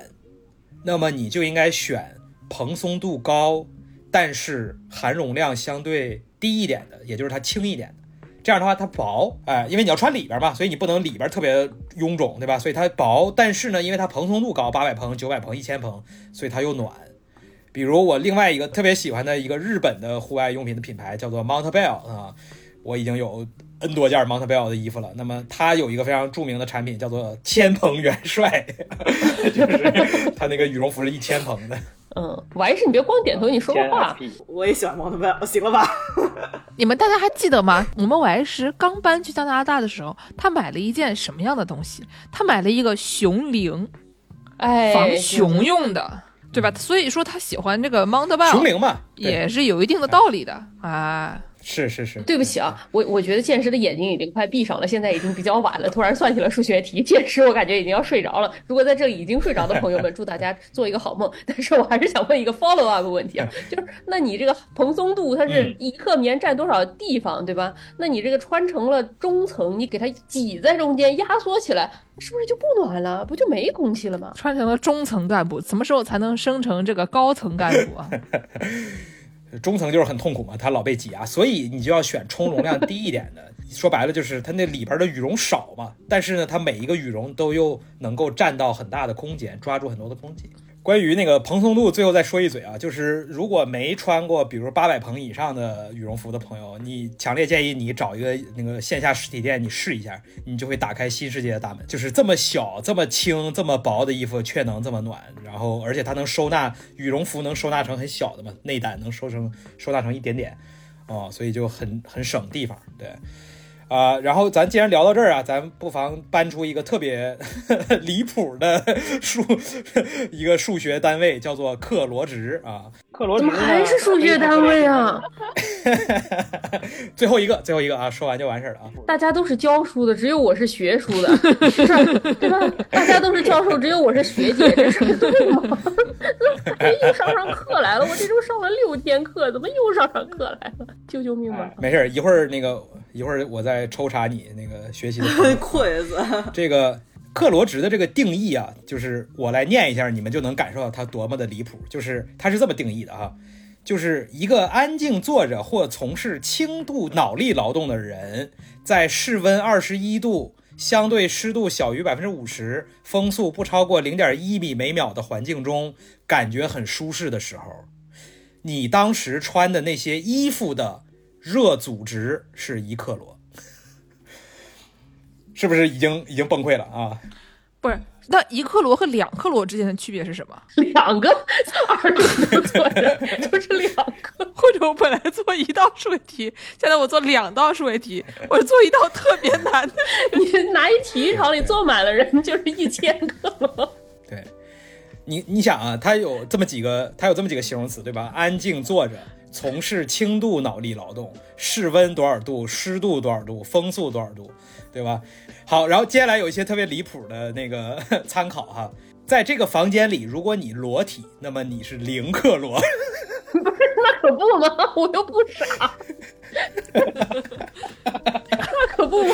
那么你就应该选蓬松度高，但是含绒量相对低一点的，也就是它轻一点的。这样的话它薄，哎，因为你要穿里边嘛，所以你不能里边特别臃肿，对吧？所以它薄，但是呢，因为它蓬松度高，八百蓬、九百蓬、一千蓬，所以它又暖。比如我另外一个特别喜欢的一个日本的户外用品的品牌叫做 Mount Bell 啊，我已经有 N 多件 Montbell 的衣服了。那么他有一个非常著名的产品叫做千蓬元帅，就是他那个羽绒服是一千蓬的。嗯，完事你别光点头，你说个话。我也喜欢毛特曼，行了吧？你们大家还记得吗？我们 Y 石刚搬去加拿大的时候，他买了一件什么样的东西？他买了一个熊铃，哎，防熊用的，对吧？所以说他喜欢这个 Mount 熊 Bell 铃嘛，也是有一定的道理的啊。是是是，对不起啊，我我觉得剑师的眼睛已经快闭上了，现在已经比较晚了。突然算起了数学题，剑师我感觉已经要睡着了。如果在这里已经睡着的朋友们，祝大家做一个好梦。但是我还是想问一个 follow up 问题啊，就是那你这个蓬松度它是一克棉占多少地方，对吧？那你这个穿成了中层，你给它挤在中间压缩起来，是不是就不暖了？不就没空气了吗？穿成了中层干部，什么时候才能升成这个高层干部啊？中层就是很痛苦嘛，它老被挤压，所以你就要选充绒量低一点的。说白了就是它那里边的羽绒少嘛，但是呢，它每一个羽绒都又能够占到很大的空间，抓住很多的空气。关于那个蓬松度，最后再说一嘴啊，就是如果没穿过比如八百蓬以上的羽绒服的朋友，你强烈建议你找一个那个线下实体店，你试一下，你就会打开新世界的大门。就是这么小、这么轻、这么薄的衣服，却能这么暖，然后而且它能收纳羽绒服，能收纳成很小的嘛，内胆能收成收纳成一点点，哦，所以就很很省地方，对。啊、然后咱既然聊到这儿啊，咱不妨搬出一个特别 离谱的数一个数学单位，叫做克罗值啊。克罗值怎么还是数学单位啊？最后一个，最后一个啊，说完就完事儿了啊。大家都是教书的，只有我是学书的，是对吧？大家都是教授，只有我是学姐，这是对吗？怎 么又上上课来了？我这周上了六天课，怎么又上上课来了？救救命吧！没事儿，一会儿那个一会儿我再抽查你那个学习的 子，这个克罗值的这个定义啊，就是我来念一下，你们就能感受到它多么的离谱。就是它是这么定义的哈，就是一个安静坐着或从事轻度脑力劳动的人，在室温二十一度、相对湿度小于百分之五十、风速不超过零点一米每秒的环境中，感觉很舒适的时候，你当时穿的那些衣服的热阻值是一克罗。是不是已经已经崩溃了啊？不是，那一克罗和两克罗之间的区别是什么？两个二度都坐着，就是两个。或者我本来做一道数学题，现在我做两道数学题，我做一道特别难的。你拿一体育场里坐满了人，就是一千个了。对，你你想啊，它有这么几个，它有这么几个形容词，对吧？安静坐着，从事轻度脑力劳动，室温多少度，湿度多少度，风速多少度，对吧？好，然后接下来有一些特别离谱的那个 参考哈，在这个房间里，如果你裸体，那么你是零克罗。那可不吗？我又不傻。那可不，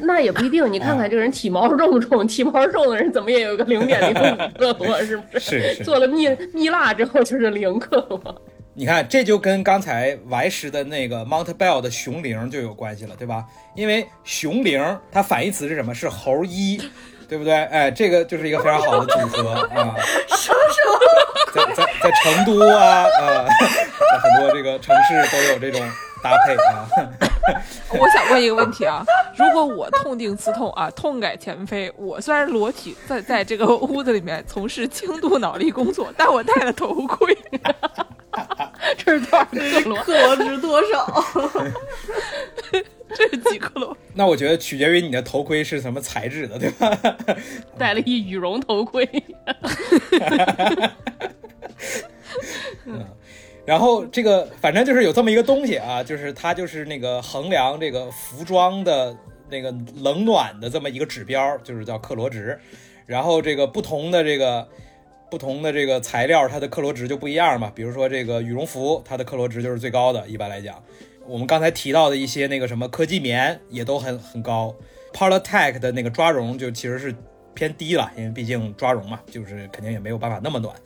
那也不一定。你看看这个人体毛重不重？体毛重的人怎么也有个零点零五克罗，是不是？是是做了蜜蜜蜡之后就是零克罗。你看，这就跟刚才 Y 十的那个 Mount Bell 的熊铃就有关系了，对吧？因为熊铃它反义词是什么？是猴一，对不对？哎，这个就是一个非常好的组合啊。什么什么？在在在成都啊，啊，在很多这个城市都有这种搭配啊。我想问一个问题啊，如果我痛定思痛啊，痛改前非，我虽然裸体在在这个屋子里面从事轻度脑力工作，但我戴了头盔，这是多少克罗？克罗值多少？这是几克罗？那我觉得取决于你的头盔是什么材质的，对吧？戴了一羽绒头盔。然后这个反正就是有这么一个东西啊，就是它就是那个衡量这个服装的那个冷暖的这么一个指标，就是叫克罗值。然后这个不同的这个不同的这个材料，它的克罗值就不一样嘛。比如说这个羽绒服，它的克罗值就是最高的，一般来讲。我们刚才提到的一些那个什么科技棉也都很很高 Polar Tech 的那个抓绒就其实是偏低了，因为毕竟抓绒嘛，就是肯定也没有办法那么暖。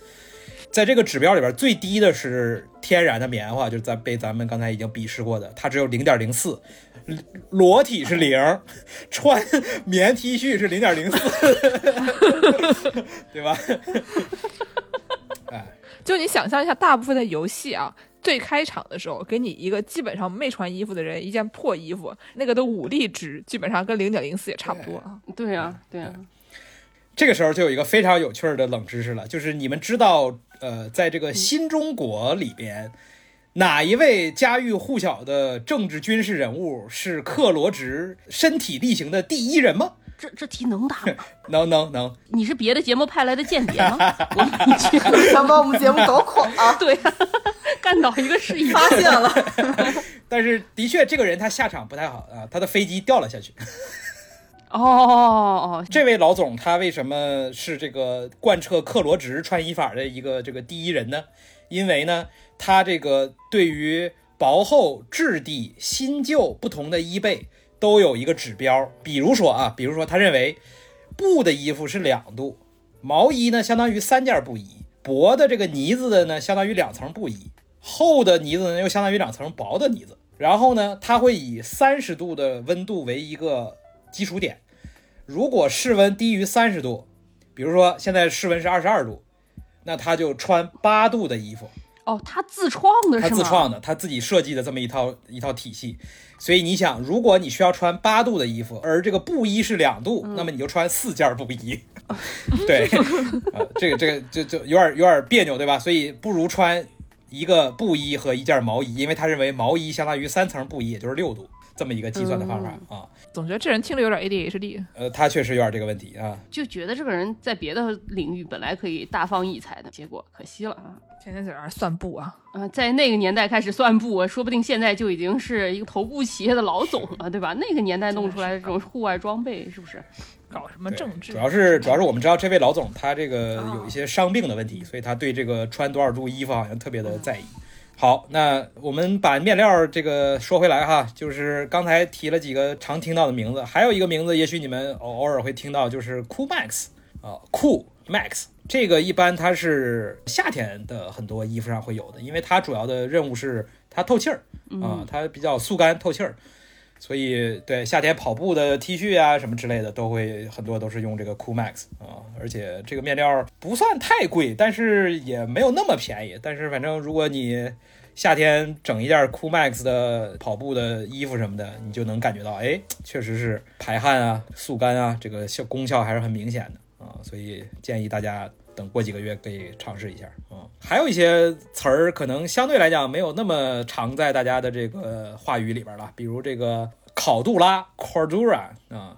在这个指标里边，最低的是天然的棉花，就是在被咱们刚才已经鄙视过的，它只有零点零四，裸体是零，穿棉 T 恤是零点零四，对吧？哎，就你想象一下，大部分的游戏啊，最开场的时候给你一个基本上没穿衣服的人一件破衣服，那个的武力值基本上跟零点零四也差不多啊。对呀、对呀、这个时候就有一个非常有趣儿的冷知识了，就是你们知道，呃，在这个新中国里边，哪一位家喻户晓的政治军事人物是克罗值身体力行的第一人吗？这这题能答吗？能能能，你是别的节目派来的间谍吗？我你去，想把我们节目搞垮啊！对呀、干倒一个是一个。发现了，但是的确这个人他下场不太好啊，他的飞机掉了下去。哦哦哦，这位老总他为什么是这个贯彻克罗值穿衣法的一个这个第一人呢？因为呢，他这个对于薄厚、质地、新旧不同的衣被都有一个指标。比如说啊，比如说他认为布的衣服是两度，毛衣呢相当于三件布衣，薄的这个呢子的呢相当于两层布衣，厚的呢子呢又相当于两层薄的呢子。然后呢，他会以三十度的温度为一个基础点。如果室温低于三十度，比如说现在室温是二十二度，那他就穿八度的衣服，哦，他自创的他是吗？自创的，他自己设计的这么一套一套体系。所以你想，如果你需要穿八度的衣服，而这个布衣是两度，那么你就穿四件布衣。对，呃，这个这个就就有点有点别扭，对吧？所以不如穿一个布衣和一件毛衣，因为他认为毛衣相当于三层布衣，也就是六度这么一个计算的方法啊。总觉得这人听着有点 ADHD。呃，他确实有点这个问题啊。就觉得这个人在别的领域本来可以大放异彩的，结果可惜了啊。天天在那儿算布啊，啊，在那个年代开始算布，说不定现在就已经是一个头部企业的老总了，对吧？那个年代弄出来的这种户外装备，是不是？搞什么政治主？要是主要是我们知道这位老总他这个有一些伤病的问题，所以他对这个穿多少度衣服好像特别的在意。好，那我们把面料这个说回来哈，就是刚才提了几个常听到的名字，还有一个名字，也许你们偶偶尔会听到，就是 Cool Max 啊，Cool Max 这个一般它是夏天的很多衣服上会有的，因为它主要的任务是它透气儿啊，它比较速干透气儿。所以，对夏天跑步的 T 恤啊什么之类的，都会很多都是用这个 Cool Max 啊，而且这个面料不算太贵，但是也没有那么便宜。但是反正如果你夏天整一件 Cool Max 的跑步的衣服什么的，你就能感觉到，哎，确实是排汗啊、速干啊，这个效功效还是很明显的啊。所以建议大家等过几个月可以尝试一下啊。还有一些词儿可能相对来讲没有那么常在大家的这个话语里边了，比如这个考杜拉 （Cordura） 啊。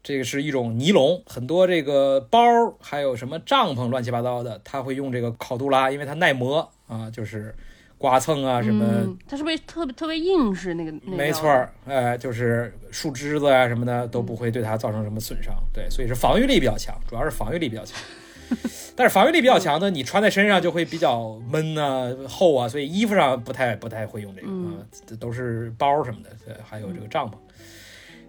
这个是一种尼龙，很多这个包儿还有什么帐篷乱七八糟的，它会用这个考杜拉，因为它耐磨啊，就是刮蹭啊什么，嗯，它是不是特别特别硬实？那个那个没错儿，哎，就是树枝子啊什么的都不会对它造成什么损伤，对，所以是防御力比较强，主要是防御力比较强。但是防御力比较强的，你穿在身上就会比较闷啊、厚啊，所以衣服上不太不太会用这个啊，这都是包什么的，对还有这个帐篷。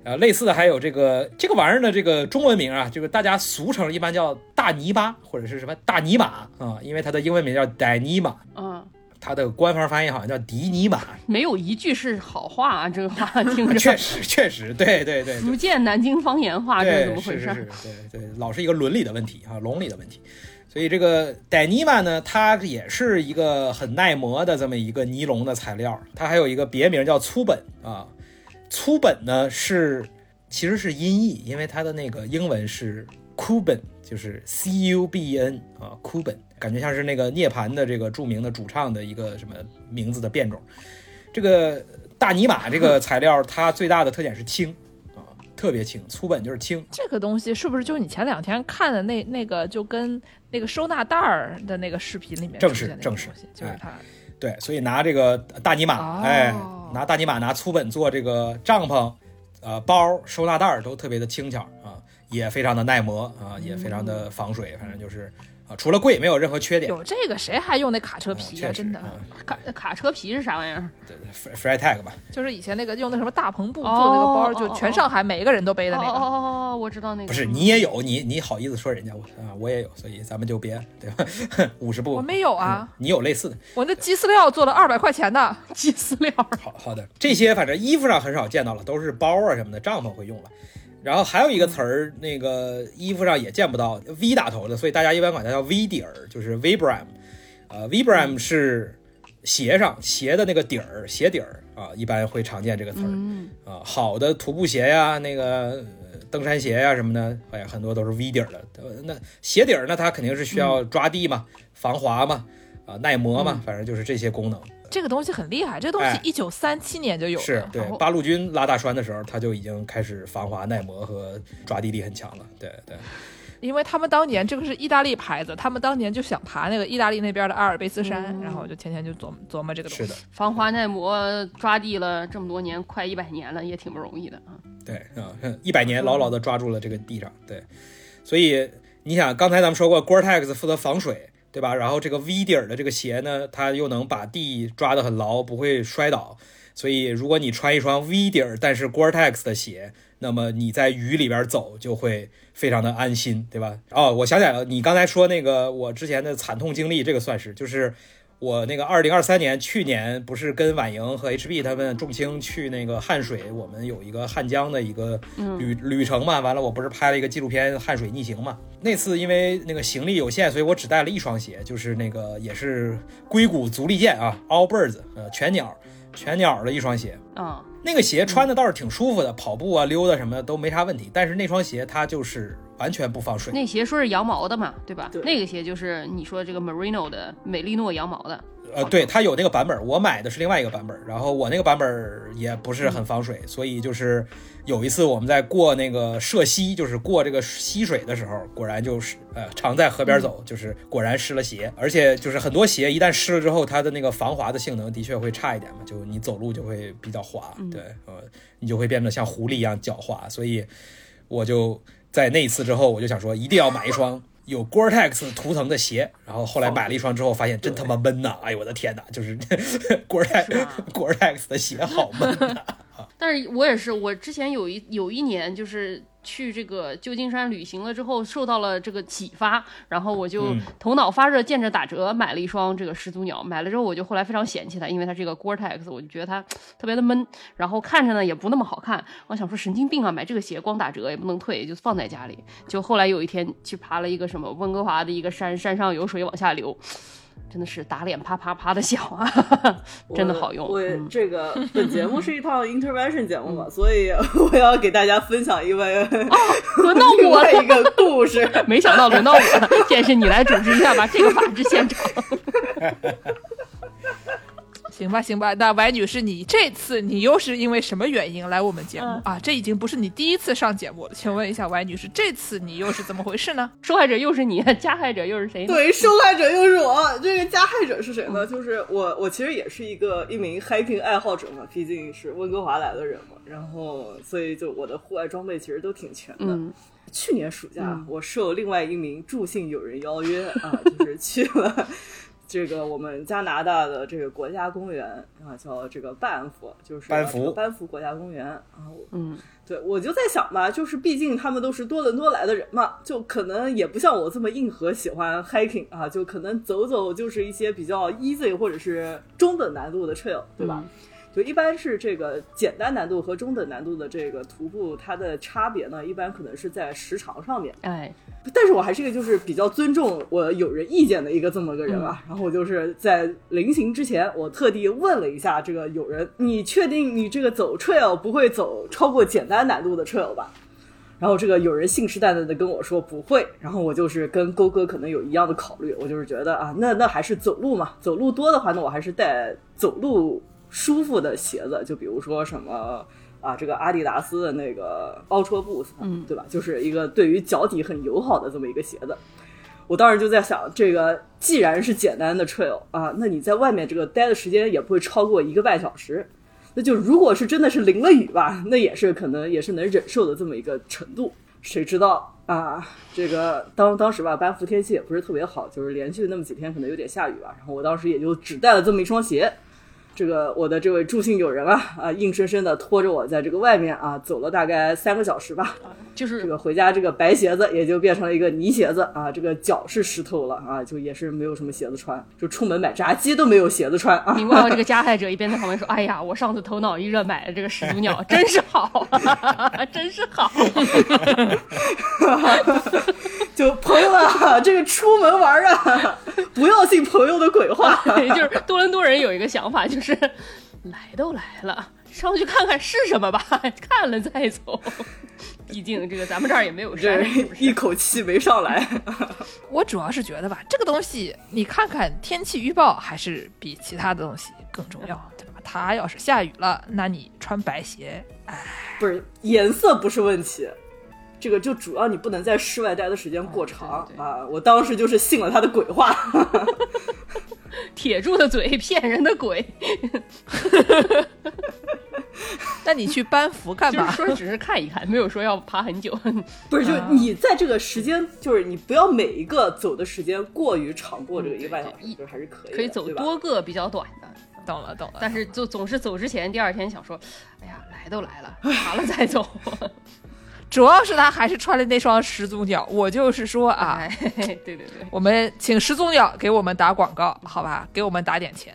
呃，类似的还有这个这个玩意儿的这个中文名啊，这个大家俗称一般叫大泥巴或者是什么大泥马啊，因为它的英文名叫 Dyneema，嗯，它的官方翻译好像叫迪尼玛。没有一句是好话啊，这个话听着 确实确实，对对对，福建南京方言话，这是对怎么回事？是是是，对对，老是一个伦理的问题啊，伦理的问题。所以这个 d y n m a 呢，它也是一个很耐磨的这么一个尼龙的材料，它还有一个别名叫粗本啊。粗本呢是其实是音译，因为它的那个英文是 Cuban，就是 C U B N 啊，Cuban，感觉像是那个涅槃的这个著名的主唱的一个什么名字的变种。这个大尼玛这个材料，它最大的特点是轻啊，特别轻，粗本就是轻。这个东西是不是就你前两天看的那那个，就跟那个收纳袋儿的那个视频里面正是正是就是它。对，所以拿这个大尼玛，哦哎，拿大尼玛拿粗本做这个帐篷、呃包、收纳袋儿都特别的轻巧啊，也非常的耐磨啊，也非常的防水，反正就是啊，除了贵没有任何缺点。有这个谁还用那卡车皮啊？真的，嗯卡卡车皮是啥玩意儿？对对，Fre- Freitag 吧，就是以前那个用那什么大篷布做那个包，哦就全上海每一个人都背的那个。哦哦哦哦，我知道那个。不是你也有，你你好意思说人家我啊，我也有，所以咱们就别对吧？五十步，我没有啊嗯，你有类似的。我那鸡饲料做了二百块钱的，鸡饲料。好好的，这些反正衣服上很少见到了，都是包啊什么的，帐篷会用了。然后还有一个词儿，那个衣服上也见不到 V 打头的，所以大家一般管它叫 V 底儿，就是 Vibram。呃，Vibram 是鞋上鞋的那个底儿，鞋底儿啊，一般会常见这个词儿嗯，啊。好的徒步鞋呀，那个呃登山鞋呀什么的，哎呀，很多都是 V 底儿的。呃那鞋底儿呢，它肯定是需要抓地嘛，防滑嘛，啊，耐磨嘛，反正就是这些功能。这个东西很厉害。这个东西哎一九三七年就有了，是对八路军拉大栓的时候，他就已经开始防滑耐磨和抓地力很强了。对对，因为他们当年这个是意大利牌子，他们当年就想爬那个意大利那边的阿尔卑斯山，然后就天天就琢磨琢磨这个东西。是的，防滑耐磨抓地了这么多年，快一百年了，也挺不容易的啊。对啊，一百年牢牢的抓住了这个地上。对，所以你想，刚才咱们说过，Gore-Tex 负责防水，对吧？然后这个 V 底儿的这个鞋呢，它又能把地抓得很牢，不会摔倒。所以，如果你穿一双 V 底儿但是 Gore-Tex 的鞋，那么你在雨里边走就会非常的安心，对吧？哦，我想起来了，你刚才说那个我之前的惨痛经历，这个算是就是我那个二零二三年去年不是跟婉莹和 HB 他们众卿去那个汉水，我们有一个汉江的一个旅、旅程嘛，完了我不是拍了一个纪录片《汉水逆行》嘛。那次因为那个行李有限，所以我只带了一双鞋，就是那个也是硅谷足力健啊，All Birds 呃全鸟全鸟的一双鞋。啊，那个鞋穿的倒是挺舒服的，跑步啊、溜达什么的都没啥问题。但是那双鞋它就是完全不防水。那鞋说是羊毛的嘛，对吧？对那个鞋就是你说这个 Merino 的美利诺羊毛的。呃，对，它有那个版本，我买的是另外一个版本，然后我那个版本也不是很防水，所以就是有一次我们在过那个涉溪，就是过这个溪水的时候，果然就是呃常在河边走，就是果然湿了鞋，而且就是很多鞋一旦湿了之后，它的那个防滑的性能的确会差一点嘛，就你走路就会比较滑，对，呃，你就会变得像狐狸一样狡猾，所以我就在那一次之后，我就想说一定要买一双。有 Gore-Tex 图腾的鞋，然后后来买了一双之后，发现真他妈闷呐！哎呦我的天呐，就是 Gore-Tex Gore-Tex 的鞋好闷呐！但是我也是，我之前有一有一年就是去这个旧金山旅行了之后，受到了这个启发，然后我就嗯头脑发热，见着打折买了一双这个始祖鸟。买了之后，我就后来非常嫌弃它，因为它这个 Gore-Tex，我就觉得它特别的闷，然后看着呢也不那么好看。我想说神经病啊，买这个鞋光打折也不能退，就放在家里。就后来有一天去爬了一个什么温哥华的一个山，山上有水往下流。真的是打脸啪啪啪的响啊，真的好用。我嗯这个本节目是一套 intervention 节目嘛，所以我要给大家分享一位轮到我 一个故事。没想到轮到我了，剑士你来主持一下吧，这个法制现场。行吧，行吧，那歪女士，你这次你又是因为什么原因来我们节目、嗯啊？这已经不是你第一次上节目了，请问一下，歪女士，这次你又是怎么回事呢？受害者又是你，加害者又是谁？对，受害者又是我，这个加害者是谁呢？就是我，我其实也是一个一名 hiking 爱好者嘛，毕竟是温哥华来的人嘛，然后所以就我的户外装备其实都挺全的。嗯，去年暑假，嗯我受另外一名助兴友人邀约啊，就是去了这个我们加拿大的这个国家公园啊，叫这个班夫，就是班夫班夫国家公园啊。我嗯，对，我就在想吧，就是毕竟他们都是多伦多来的人嘛，就可能也不像我这么硬核喜欢 hiking 啊，就可能走走就是一些比较 easy 或者是中等难度的 trail，对吧？就一般是这个简单难度和中等难度的这个徒步，它的差别呢，一般可能是在时长上面。哎，但是我还是一个就是比较尊重我友人意见的一个这么个人吧。然后我就是在临行之前，我特地问了一下这个友人：“你确定你这个走 trail 不会走超过简单难度的 trail 吧？”然后这个有人信誓旦旦的跟我说不会，然后我就是跟勾哥可能有一样的考虑，我就是觉得啊，那那还是走路嘛，走路多的话，那我还是带走路舒服的鞋子，就比如说什么啊，这个阿迪达斯的那个 Ultra Boost，嗯对吧？就是一个对于脚底很友好的这么一个鞋子。我当时就在想，这个既然是简单的 trail 啊，那你在外面这个待的时间也不会超过一个半小时。那就如果是真的是淋了雨吧，那也是可能也是能忍受的这么一个程度。谁知道啊？这个当当时吧，班夫天气也不是特别好，就是连续那么几天可能有点下雨吧。然后我当时也就只带了这么一双鞋。这个我的这位助兴友人啊啊，硬生生的拖着我在这个外面啊走了大概三个小时吧。就是这个回家这个白鞋子也就变成了一个泥鞋子啊，这个脚是湿透了啊，就也是没有什么鞋子穿，就出门买炸鸡都没有鞋子穿啊。明白这个加害者一边在旁边说：“哎呀，我上次头脑一热买的这个始祖鸟真是好，真是好。就朋友啊，这个出门玩啊，不要信朋友的鬼话。就是多伦多人有一个想法，就是来都来了，上去看看是什么吧，看了再走。毕竟这个咱们这儿也没有这山，一口气没上来，我主要是觉得吧，这个东西你看看天气预报还是比其他的东西更重要，对吧？它要是下雨了，那你穿白鞋，哎不是颜色不是问题，这个就主要你不能在室外待的时间过长、啊。我当时就是信了他的鬼话，铁柱的嘴骗人的鬼，那你去班服干 就是嘛？说只是看一看，没有说要爬很久。不是，就啊你在这个时间，就是你不要每一个走的时间过于长过这个一个半小时，就是还是可以，可以走多个比较短的，懂了懂了。但是就总是走之前第二天想说，哎呀，来都来了，爬了再走。主要是他还是穿了那双始祖鸟，我就是说啊，哎，对对对。我们请始祖鸟给我们打广告，好吧，给我们打点钱。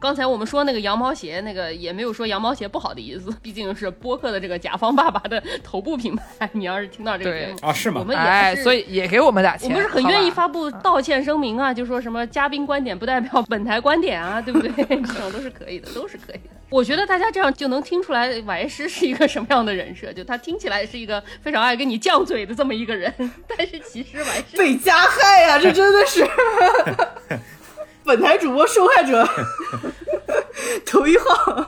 刚才我们说那个羊毛鞋，那个也没有说羊毛鞋不好的意思，毕竟是播客的这个甲方爸爸的头部品牌。你要是听到这个节目，啊，是吗我？们也哎，所以也给我们打钱。我们是很愿意发布道歉声明啊，就说什么嘉宾观点不代表本台观点啊，对不对？这种都是可以的，都是可以的。我觉得大家这样就能听出来瓦耶师是一个什么样的人设，就他听起来是一个非常爱跟你犟嘴的这么一个人，但是其实瓦耶师被加害呀、这真的是 本台主播受害者头一号。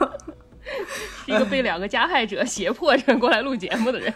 是一个被两个加害者胁迫着过来录节目的人。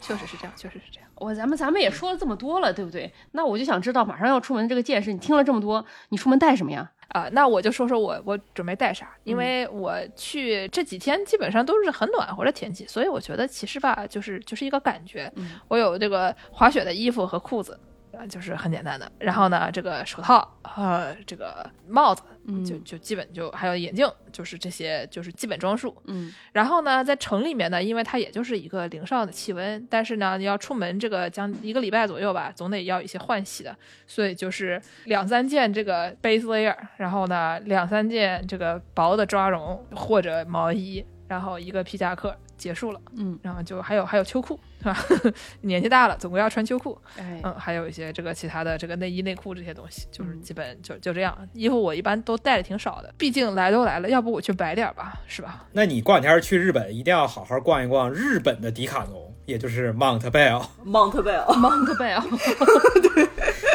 确实是这样，确实是这样。我咱们咱们也说了这么多了，对不对？那我就想知道，马上要出门这个件事，你听了这么多，你出门带什么呀？啊、那我就说说我我准备带啥，嗯因为我去这几天基本上都是很暖和的天气，所以我觉得其实吧，就是就是一个感觉。嗯我有这个滑雪的衣服和裤子，啊，就是很简单的。然后呢，这个手套呃，这个帽子，嗯就就基本就还有眼镜，就是这些就是基本装束。嗯然后呢，在城里面呢，因为它也就是一个零上的气温，但是呢，你要出门这个将一个礼拜左右吧，总得要一些换洗的，所以就是两三件这个 base layer，然后呢，两三件这个薄的抓绒或者毛衣，然后一个皮夹克结束了，嗯，然后就还有还有秋裤，是吧？年纪大了，总归要穿秋裤，哎，嗯，还有一些这个其他的这个内衣内裤这些东西，就是嗯基本就就这样。衣服我一般都带的挺少的，毕竟来都来了，要不我去摆点儿吧，是吧？那你过两天去日本，一定要好好逛一逛日本的迪卡侬，也就是 Mount Bell。Mount Bell，Mount Bell，对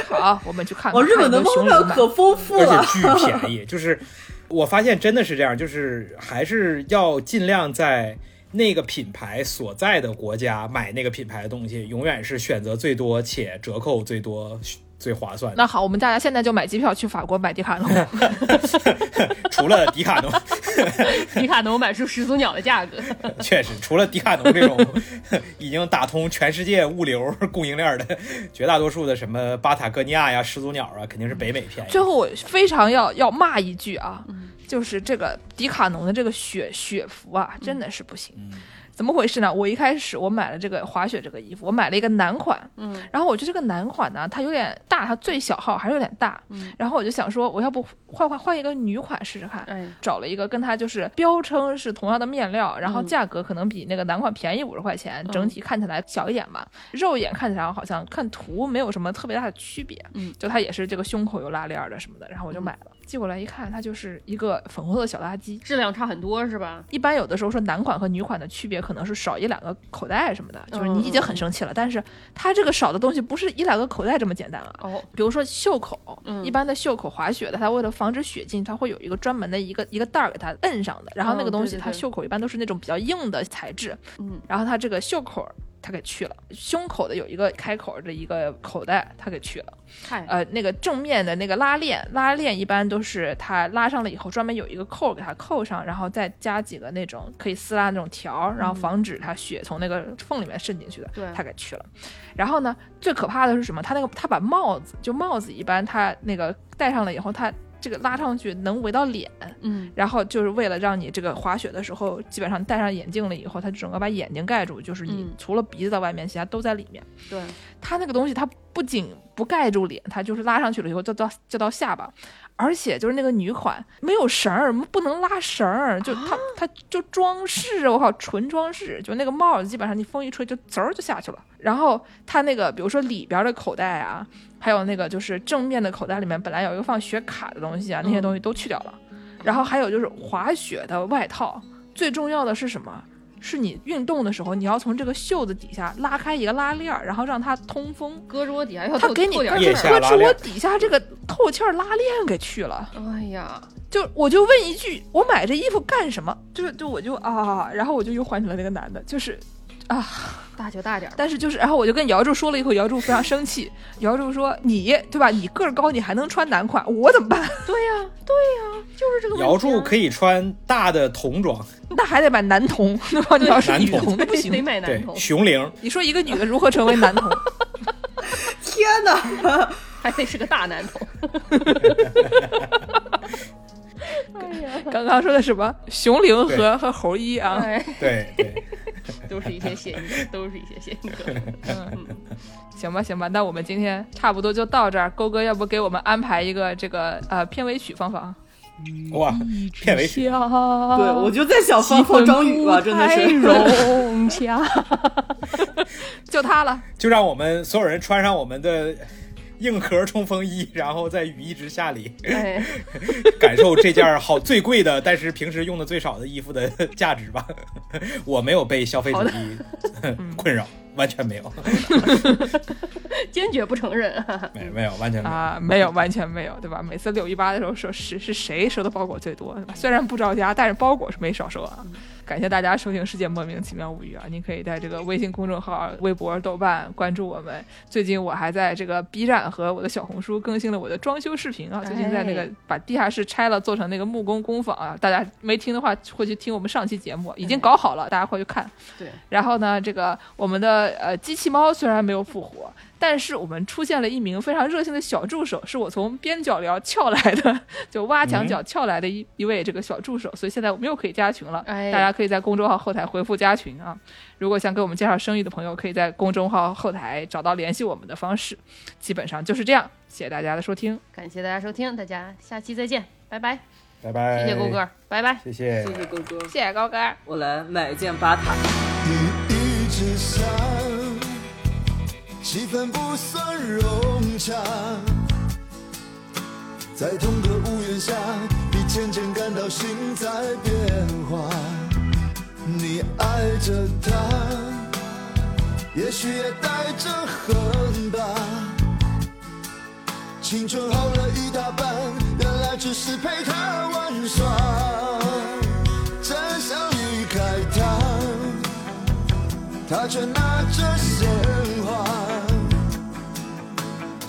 好，我们去看看。哦，日本的看有 Mount 没有熊 Bell 可丰富了而了。且巨便宜。就是我发现真的是这样，就是还是要尽量在那个品牌所在的国家买那个品牌的东西，永远是选择最多且折扣最多、最划算。那好，我们大家现在就买机票去法国买迪卡侬。除了迪卡侬，迪卡侬买出始祖鸟的价格。确实，除了迪卡侬这种已经打通全世界物流供应链的，绝大多数的什么巴塔哥尼亚呀、始祖鸟啊，肯定是北美便宜。最后我非常要要骂一句啊，就是这个迪卡侬的这个雪雪服啊，真的是不行。嗯。怎么回事呢？我一开始我买了这个滑雪这个衣服，我买了一个男款，嗯，然后我觉得这个男款呢，它有点大，它最小号还是有点大，嗯，然后我就想说，我要不换换换一个女款试试看，哎，找了一个跟它就是标称是同样的面料，然后嗯。价格可能比那个男款便宜五十块钱，嗯。整体看起来小一点吧，肉眼看起来好像看图没有什么特别大的区别，嗯，就它也是这个胸口有拉链儿的什么的，然后我就买了，寄过来一看，它就是一个粉红色的小垃圾。质量差很多是吧？一般有的时候说男款和女款的区别可能是少一两个口袋什么的，就是你已经很生气了，但是它这个少的东西不是一两个口袋这么简单了。哦，比如说袖口，嗯一般的袖口滑雪的，它为了防止雪进，它会有一个专门的一个一个袋儿给它摁上的。然后那个哦东西，它袖口一般都是那种比较硬的材质，嗯，然后它这个袖口它给去了，胸口的有一个开口的一个口袋他给去了。嗨，呃，那个正面的那个拉链，拉链一般都是它拉上了以后，专门有一个扣儿给它扣上，然后再加几个那种可以撕拉那种条儿，然后防止它血从那个缝里面渗进去的，对它给去了。然后呢，最可怕的是什么？他那个他把帽子，就帽子一般他那个戴上了以后，它这个拉上去能围到脸，嗯，然后就是为了让你这个滑雪的时候，基本上戴上眼镜了以后，它整个把眼睛盖住，就是你嗯除了鼻子在外面，其他都在里面。对，它那个东西，它不仅不盖住脸，它就是拉上去了以后就到就到下巴，而且就是那个女款没有绳儿，不能拉绳儿，就它它就装饰，我靠，纯装饰，就那个帽子基本上你风一吹就滋儿就下去了。然后它那个比如说里边的口袋啊，还有那个就是正面的口袋里面本来有一个放雪卡的东西啊，那些东西都去掉了。然后还有就是滑雪的外套，最重要的是什么？是你运动的时候，你要从这个袖子底下拉开一个拉链儿，然后让它通风。胳肢底下他给你透点胳腋气儿。下拉链肢窝底下这个透气儿拉链给去了，哎呀，就我就问一句，我买这衣服干什么？就就我就啊，然后我就又换成了那个男的，就是啊，大就大点儿，但是就是，然后我就跟姚柱说了以后，姚柱非常生气，姚柱说你对吧？你个儿高，你还能穿男款，我怎么办？对呀，对呀，就是这个。姚柱可以穿大的童装，那还得买男童对吧？你要是女男童得童那不行。得买男童，，熊玲，你说一个女的如何成为男童？天哪！还得是个大男童。刚刚说的什么？熊玲和和猴一啊？对，对对，都是一些谐音梗，都是一些谐音梗。嗯，行吧，行吧，那我们今天差不多就到这儿。勾哥，要不给我们安排一个这个呃片尾曲芳芳？哇，片尾曲，对，对，我就在想放放张宇吧，真的是。融洽，就他了。就让我们所有人穿上我们的硬壳冲锋衣，然后在羽翼之下里哎，感受这件好最贵的，但是平时用的最少的衣服的价值吧。我没有被消费主义 困扰，完全没有，坚决不承认。没没有，完全没有。啊，没有，完全没有，对吧？每次六一八的时候说是是谁收的包裹最多，虽然不着家，但是包裹是没少收啊。感谢大家收听《世界莫名其妙物语》啊！您可以在这个微信公众号、微博、豆瓣关注我们。最近我还在这个 B 站和我的小红书更新了我的装修视频啊！最近在那个哎把地下室拆了，做成那个木工工坊啊！大家没听的话，会去听我们上期节目，已经搞好了，大家快去看。对，然后呢，这个我们的呃机器猫虽然没有复活，但是我们出现了一名非常热心的小助手，是我从边角聊撬来的，就挖墙角撬来的一、一位这个小助手，所以现在我们又可以加群了。哎大家可以在公众号后台回复加群啊。如果想给我们介绍生意的朋友，可以在公众号后台找到联系我们的方式。基本上就是这样，谢谢大家的收听。感谢大家收听，大家下期再见，拜拜，拜拜，谢谢勾哥，拜拜。谢谢。谢谢哥哥，谢谢高哥。我来买一件巴塔。你一直想，气氛不算融洽，在同个屋檐下，你渐渐感到心在变化。你爱着他，也许也带着恨吧。青春耗了一大半，原来只是陪他玩耍。真想离开他。他却拿着鲜，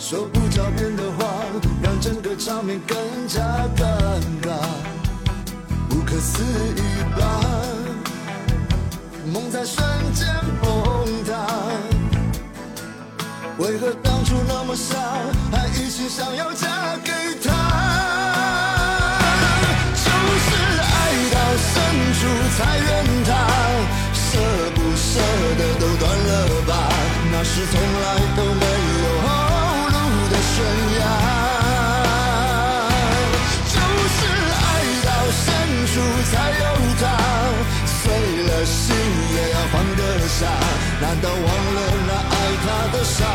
说不着边的话，让整个场面更加尴尬。不可思议吧，梦在瞬间崩塌。为何当初那么傻，还一心想要嫁给他？就是爱到深处才怨他，舍不舍得都断了吧，那是从来难道忘了那爱他的伤，